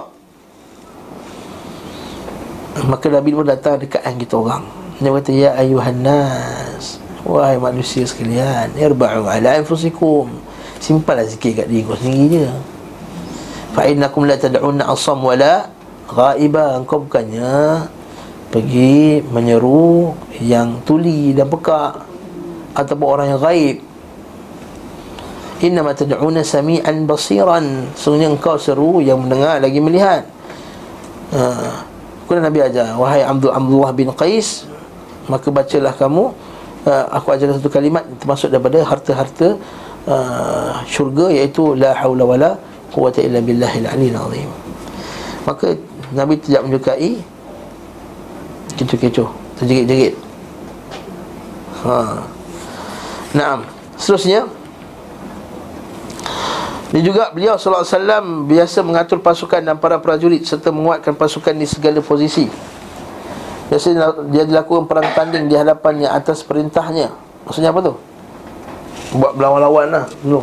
[SPEAKER 1] Maka Nabi pun datang dekat kita orang. Dia kata ya ayuhan nas Wahai manusia sekalian Irba'u ala anfusikum. Simpanlah zikir kat diri kau sendiri je. Fa'innakum la tad'unna asam wala Ghaiba. Engkau bukannya Pergi menyeru Yang tuli dan pekak Ataupun orang yang gaib Innama tad'una sami'an basiran Sungguhnya engkau seru yang mendengar lagi melihat ha. Kemudian Nabi ajar Wahai Abdullah bin Qais Maka bacalah kamu uh, aku ajarkan satu kalimat termasuk daripada harta-harta uh, syurga iaitu la haula wala quwata illa billahil aliyil azim. Maka Nabi tidak menyukai kecoh-kecoh, terjerit-jerit. Ha. Naam. Seterusnya Ini juga beliau sallallahu alaihi wasallam biasa mengatur pasukan dan para prajurit serta menguatkan pasukan di segala posisi. Biasanya dia dilakukan perang tanding di hadapannya atas perintahnya Maksudnya apa tu? Buat berlawan-lawan lah Belum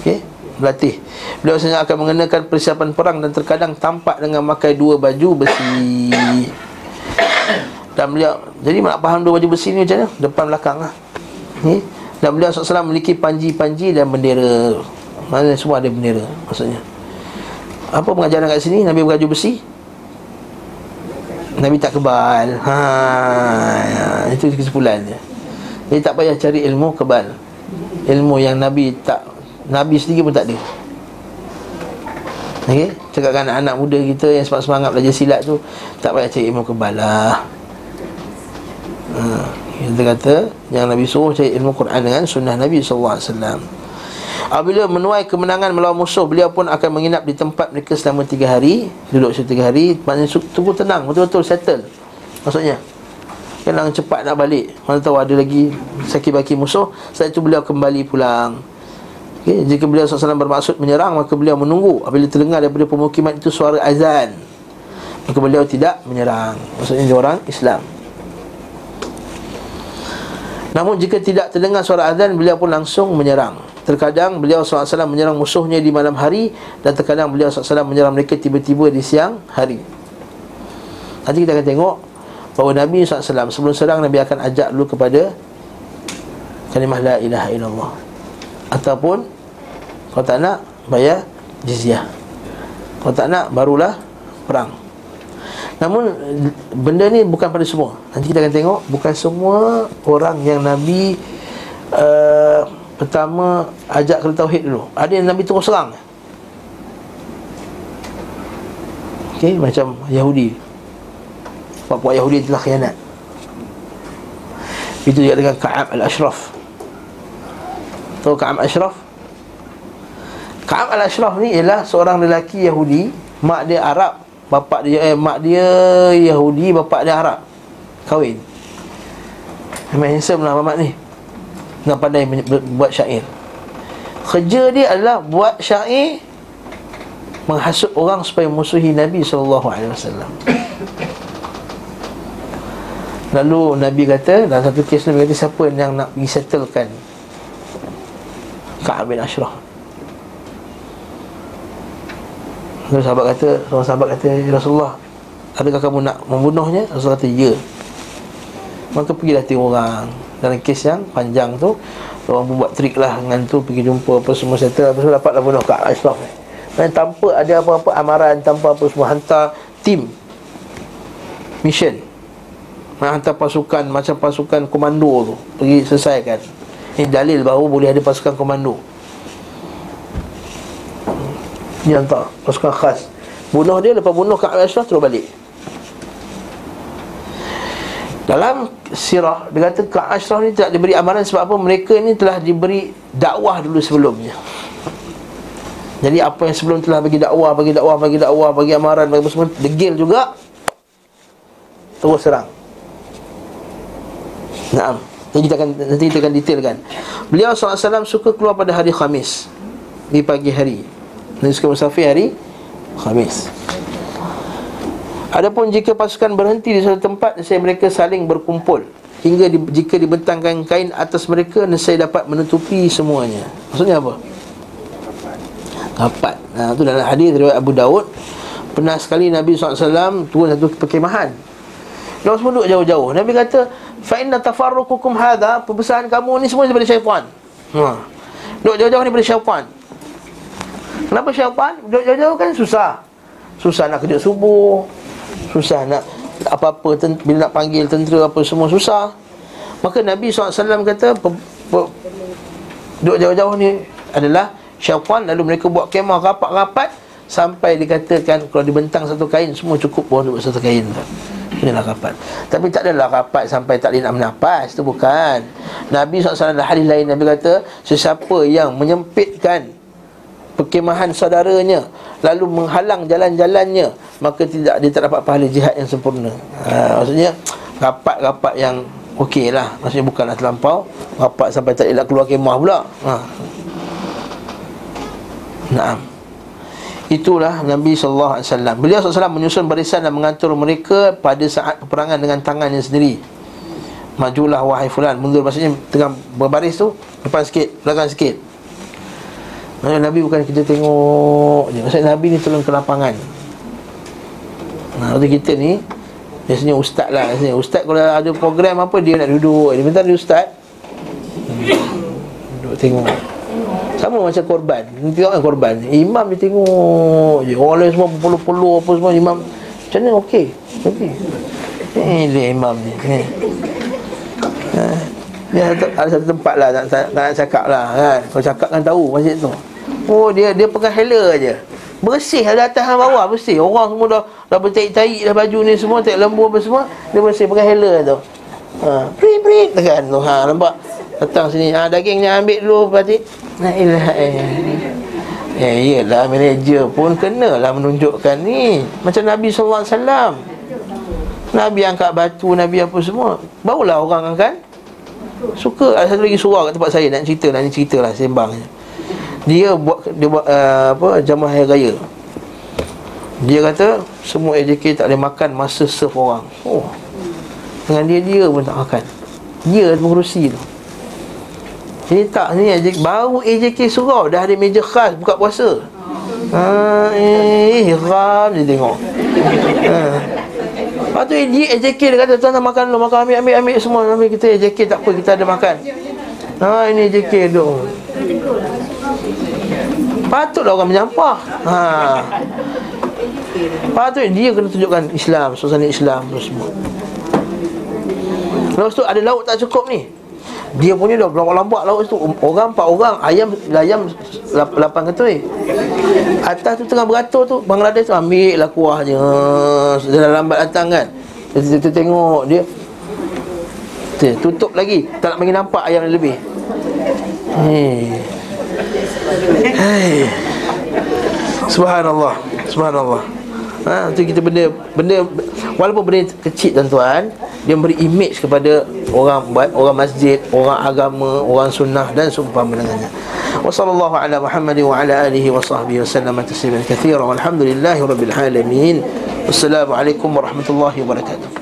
[SPEAKER 1] Okey Berlatih Beliau biasanya akan mengenakan persiapan perang Dan terkadang tampak dengan memakai dua baju besi Dan beliau Jadi nak faham dua baju besi ni macam mana? Depan belakang lah okay? Dan beliau SAW memiliki panji-panji dan bendera. Mana semua ada bendera Maksudnya. Apa pengajaran kat sini? Nabi berkaju besi? Nabi tak kebal. Ha, ya, Itu kesimpulan dia. Jadi tak payah cari ilmu kebal. Ilmu yang Nabi tak Nabi sendiri pun tak ada. Okey, cakapkan anak-anak muda kita yang semangat belajar silat tu tak payah cari ilmu kebal lah. Ha, kita kata yang Nabi suruh cari ilmu Quran dengan sunnah Nabi wasallam. Apabila menuai kemenangan melawan musuh Beliau pun akan menginap di tempat mereka selama tiga hari Duduk selama tiga hari. Maknanya tunggu tenang, betul-betul settle. Maksudnya Jangan cepat nak balik. Mana tahu ada lagi sakit baki musuh. Setelah itu beliau kembali pulang. Okay? Jika beliau SAW bermaksud menyerang Maka beliau menunggu. Apabila terdengar daripada pemukiman itu suara azan Maka beliau tidak menyerang. Maksudnya dia orang Islam Namun jika tidak terdengar suara azan Beliau pun langsung menyerang. Terkadang beliau SAW menyerang musuhnya di malam hari Dan terkadang beliau SAW menyerang mereka tiba-tiba di siang hari. Nanti kita akan tengok Bahawa Nabi SAW sebelum serang Nabi akan ajak dulu kepada Kalimah la ilaha illallah. Ataupun Kalau tak nak bayar jizyah. Kalau tak nak barulah perang Namun benda ni bukan pada semua Nanti kita akan tengok Bukan semua orang yang Nabi uh, Pertama ajak kepada tauhid dulu. Ada yang Nabi terus serang. Okey, macam Yahudi. Puak-puak Yahudi telah khianat. Itu juga dengan Ka'ab al-Ashraf. Tahu Ka'ab al-Ashraf? Ka'ab al-Ashraf ni ialah seorang lelaki Yahudi, mak dia Arab, bapa dia eh, mak dia Yahudi, bapa dia Arab. Kahwin. Memang handsome lah mamak ni. Dengan pandai buat syair. Kerja dia adalah buat syair Menghasut orang supaya musuhi Nabi SAW Lalu Nabi kata Dalam satu kes Nabi kata Siapa yang nak pergi settlekan? Ka'ab bin Ashraf Lalu sahabat kata Seorang sahabat kata Ya Rasulullah Adakah kamu nak membunuhnya? Rasulullah kata Ya. Maka pergilah tengok orang. Dalam kes yang panjang tu orang pun buat trik lah dengan tu pergi jumpa apa semua settle. Apa semua dapatlah bunuh Ashraf ni. Dan tanpa ada apa-apa amaran tanpa apa semua hantar tim. Mission. Hantar pasukan macam pasukan komando tu. Pergi selesaikan. Ini dalil bahawa boleh ada pasukan komando ni hantar pasukan khas bunuh dia lepas bunuh kat Ashraf terus balik dalam sirah dia kata Ka'ab Ashraf ni tidak diberi amaran sebab apa mereka ni telah diberi dakwah dulu sebelumnya. Jadi apa yang sebelum telah bagi dakwah, bagi dakwah, bagi dakwah, bagi amaran, bagi semua degil juga terus serang. Naam. Nanti kita akan nanti kita akan detailkan. Beliau SAW suka keluar pada hari Khamis di pagi hari. Nanti suka musafir hari Khamis. Adapun jika pasukan berhenti di suatu tempat Nescaya mereka saling berkumpul. Hingga di, jika dibentangkan kain atas mereka Nescaya dapat menutupi semuanya. Maksudnya apa? Kapat Nah, itu dalam hadis dari Abu Daud. Pernah sekali Nabi SAW turun satu perkemahan. Lalu semua duduk jauh-jauh. Nabi kata Fa'inna tafarrukukum hadha. Perbesaran kamu ni semua daripada syaitan. Ha. Duduk jauh-jauh ni daripada syaitan Kenapa syaitan? Duduk jauh-jauh kan susah Susah nak kerja subuh Susah nak apa-apa bila nak panggil tentera apa semua susah. Maka Nabi SAW kata duduk jauh-jauh ni adalah syaitan lalu mereka buat kemah rapat-rapat sampai dikatakan kalau dibentang satu kain semua cukup pun untuk satu kain tu. Inilah rapat. Tapi tak adalah rapat sampai tak boleh nak menapas itu bukan. Nabi SAW ada hadis lain Nabi kata sesiapa yang menyempitkan perkemahan saudaranya lalu menghalang jalan-jalannya maka tidak dia tak dapat pahala jihad yang sempurna. Ha, maksudnya rapat-rapat yang okey lah. Maksudnya bukanlah terlampau rapat sampai tak nak keluar kemah pula. Ha. Naam. Itulah Nabi SAW Beliau SAW menyusun barisan dan mengatur mereka Pada saat peperangan dengan tangannya sendiri. Majulah wahai fulan Mundur. Maksudnya tengah berbaris tu Depan sikit, belakang sikit Maksudnya Nabi bukan kita tengok je. Maksudnya Nabi ni tolong ke lapangan. Nah, waktu kita ni Biasanya ustaz lah. Biasanya. Ustaz kalau ada program apa Dia nak duduk. Dia minta dia ustaz. Duduk tengok. Sama macam korban. Tengok kan korban. Imam dia tengok je. Orang lain semua berpuluh-puluh apa semua Imam. Macam mana? Okey. Okey. Ini dia imam ni. Ni. Ha. Dia ada, ada satu tempat lah tak nak cakap lah kan. Kalau cakap kan tahu masjid tu Oh dia dia pegang hela je Bersih ada atas dan bawah bersih Orang semua dah dah bertaik-taik dah baju ni semua Tak lembu apa semua Dia bersih pegang hela tu Ha, prit prit tekan tu. Ha, nampak? Datang sini. Ha, dagingnya ambil dulu berarti. La ilaha eh. Eh, iyalah manager pun kenalah menunjukkan ni. Macam Nabi sallallahu alaihi wasallam. Nabi angkat batu, Nabi apa semua. Barulah orang akan suka. Ada satu lagi surah kat tempat saya nak cerita, nak cerita lah sembang. Dia buat dia buat uh, apa jamaah hari raya. Dia kata semua AJK tak boleh makan masa serve orang. Oh, dengan dia dia pun tak makan. Dia mengurusi tu. Ini tak ni AJK, Baru AJK surau. Dah ada meja khas buka puasa. Ha, Eh Ram dia tengok. Ha. Lepas tu dia AJK dia kata Tuan nak makan dulu Makan ambil ambil ambil semua. Ambil Kita AJK tak apa Kita ada makan Ha ini AJK tu Patutlah orang menyampah. Ha. Patut dia kena tunjukkan Islam Suasana Islam semua. Lepas tu ada lauk tak cukup ni? Dia punya dah berlambat lauk tu. Orang empat orang Ayam ayam lapan ketui Atas tu tengah beratur tu. Bangladesh tu ambil lah kuahnya. Dia dah lambat datang kan. Dia, tengok dia dia, Tutup lagi. Tak nak bagi nampak ayam lebih. Hei. Hei. Subhanallah. Subhanallah. Ha, tu kita benda benda walaupun benda kecil tuan-tuan dia memberi image kepada orang orang masjid, orang agama, orang sunnah dan seumpama dengannya. Wassallallahu ala Muhammad wa ala alihi wa sahbihi wasallam tasliman katsiran walhamdulillahi rabbil alamin. Wassalamualaikum warahmatullahi wabarakatuh.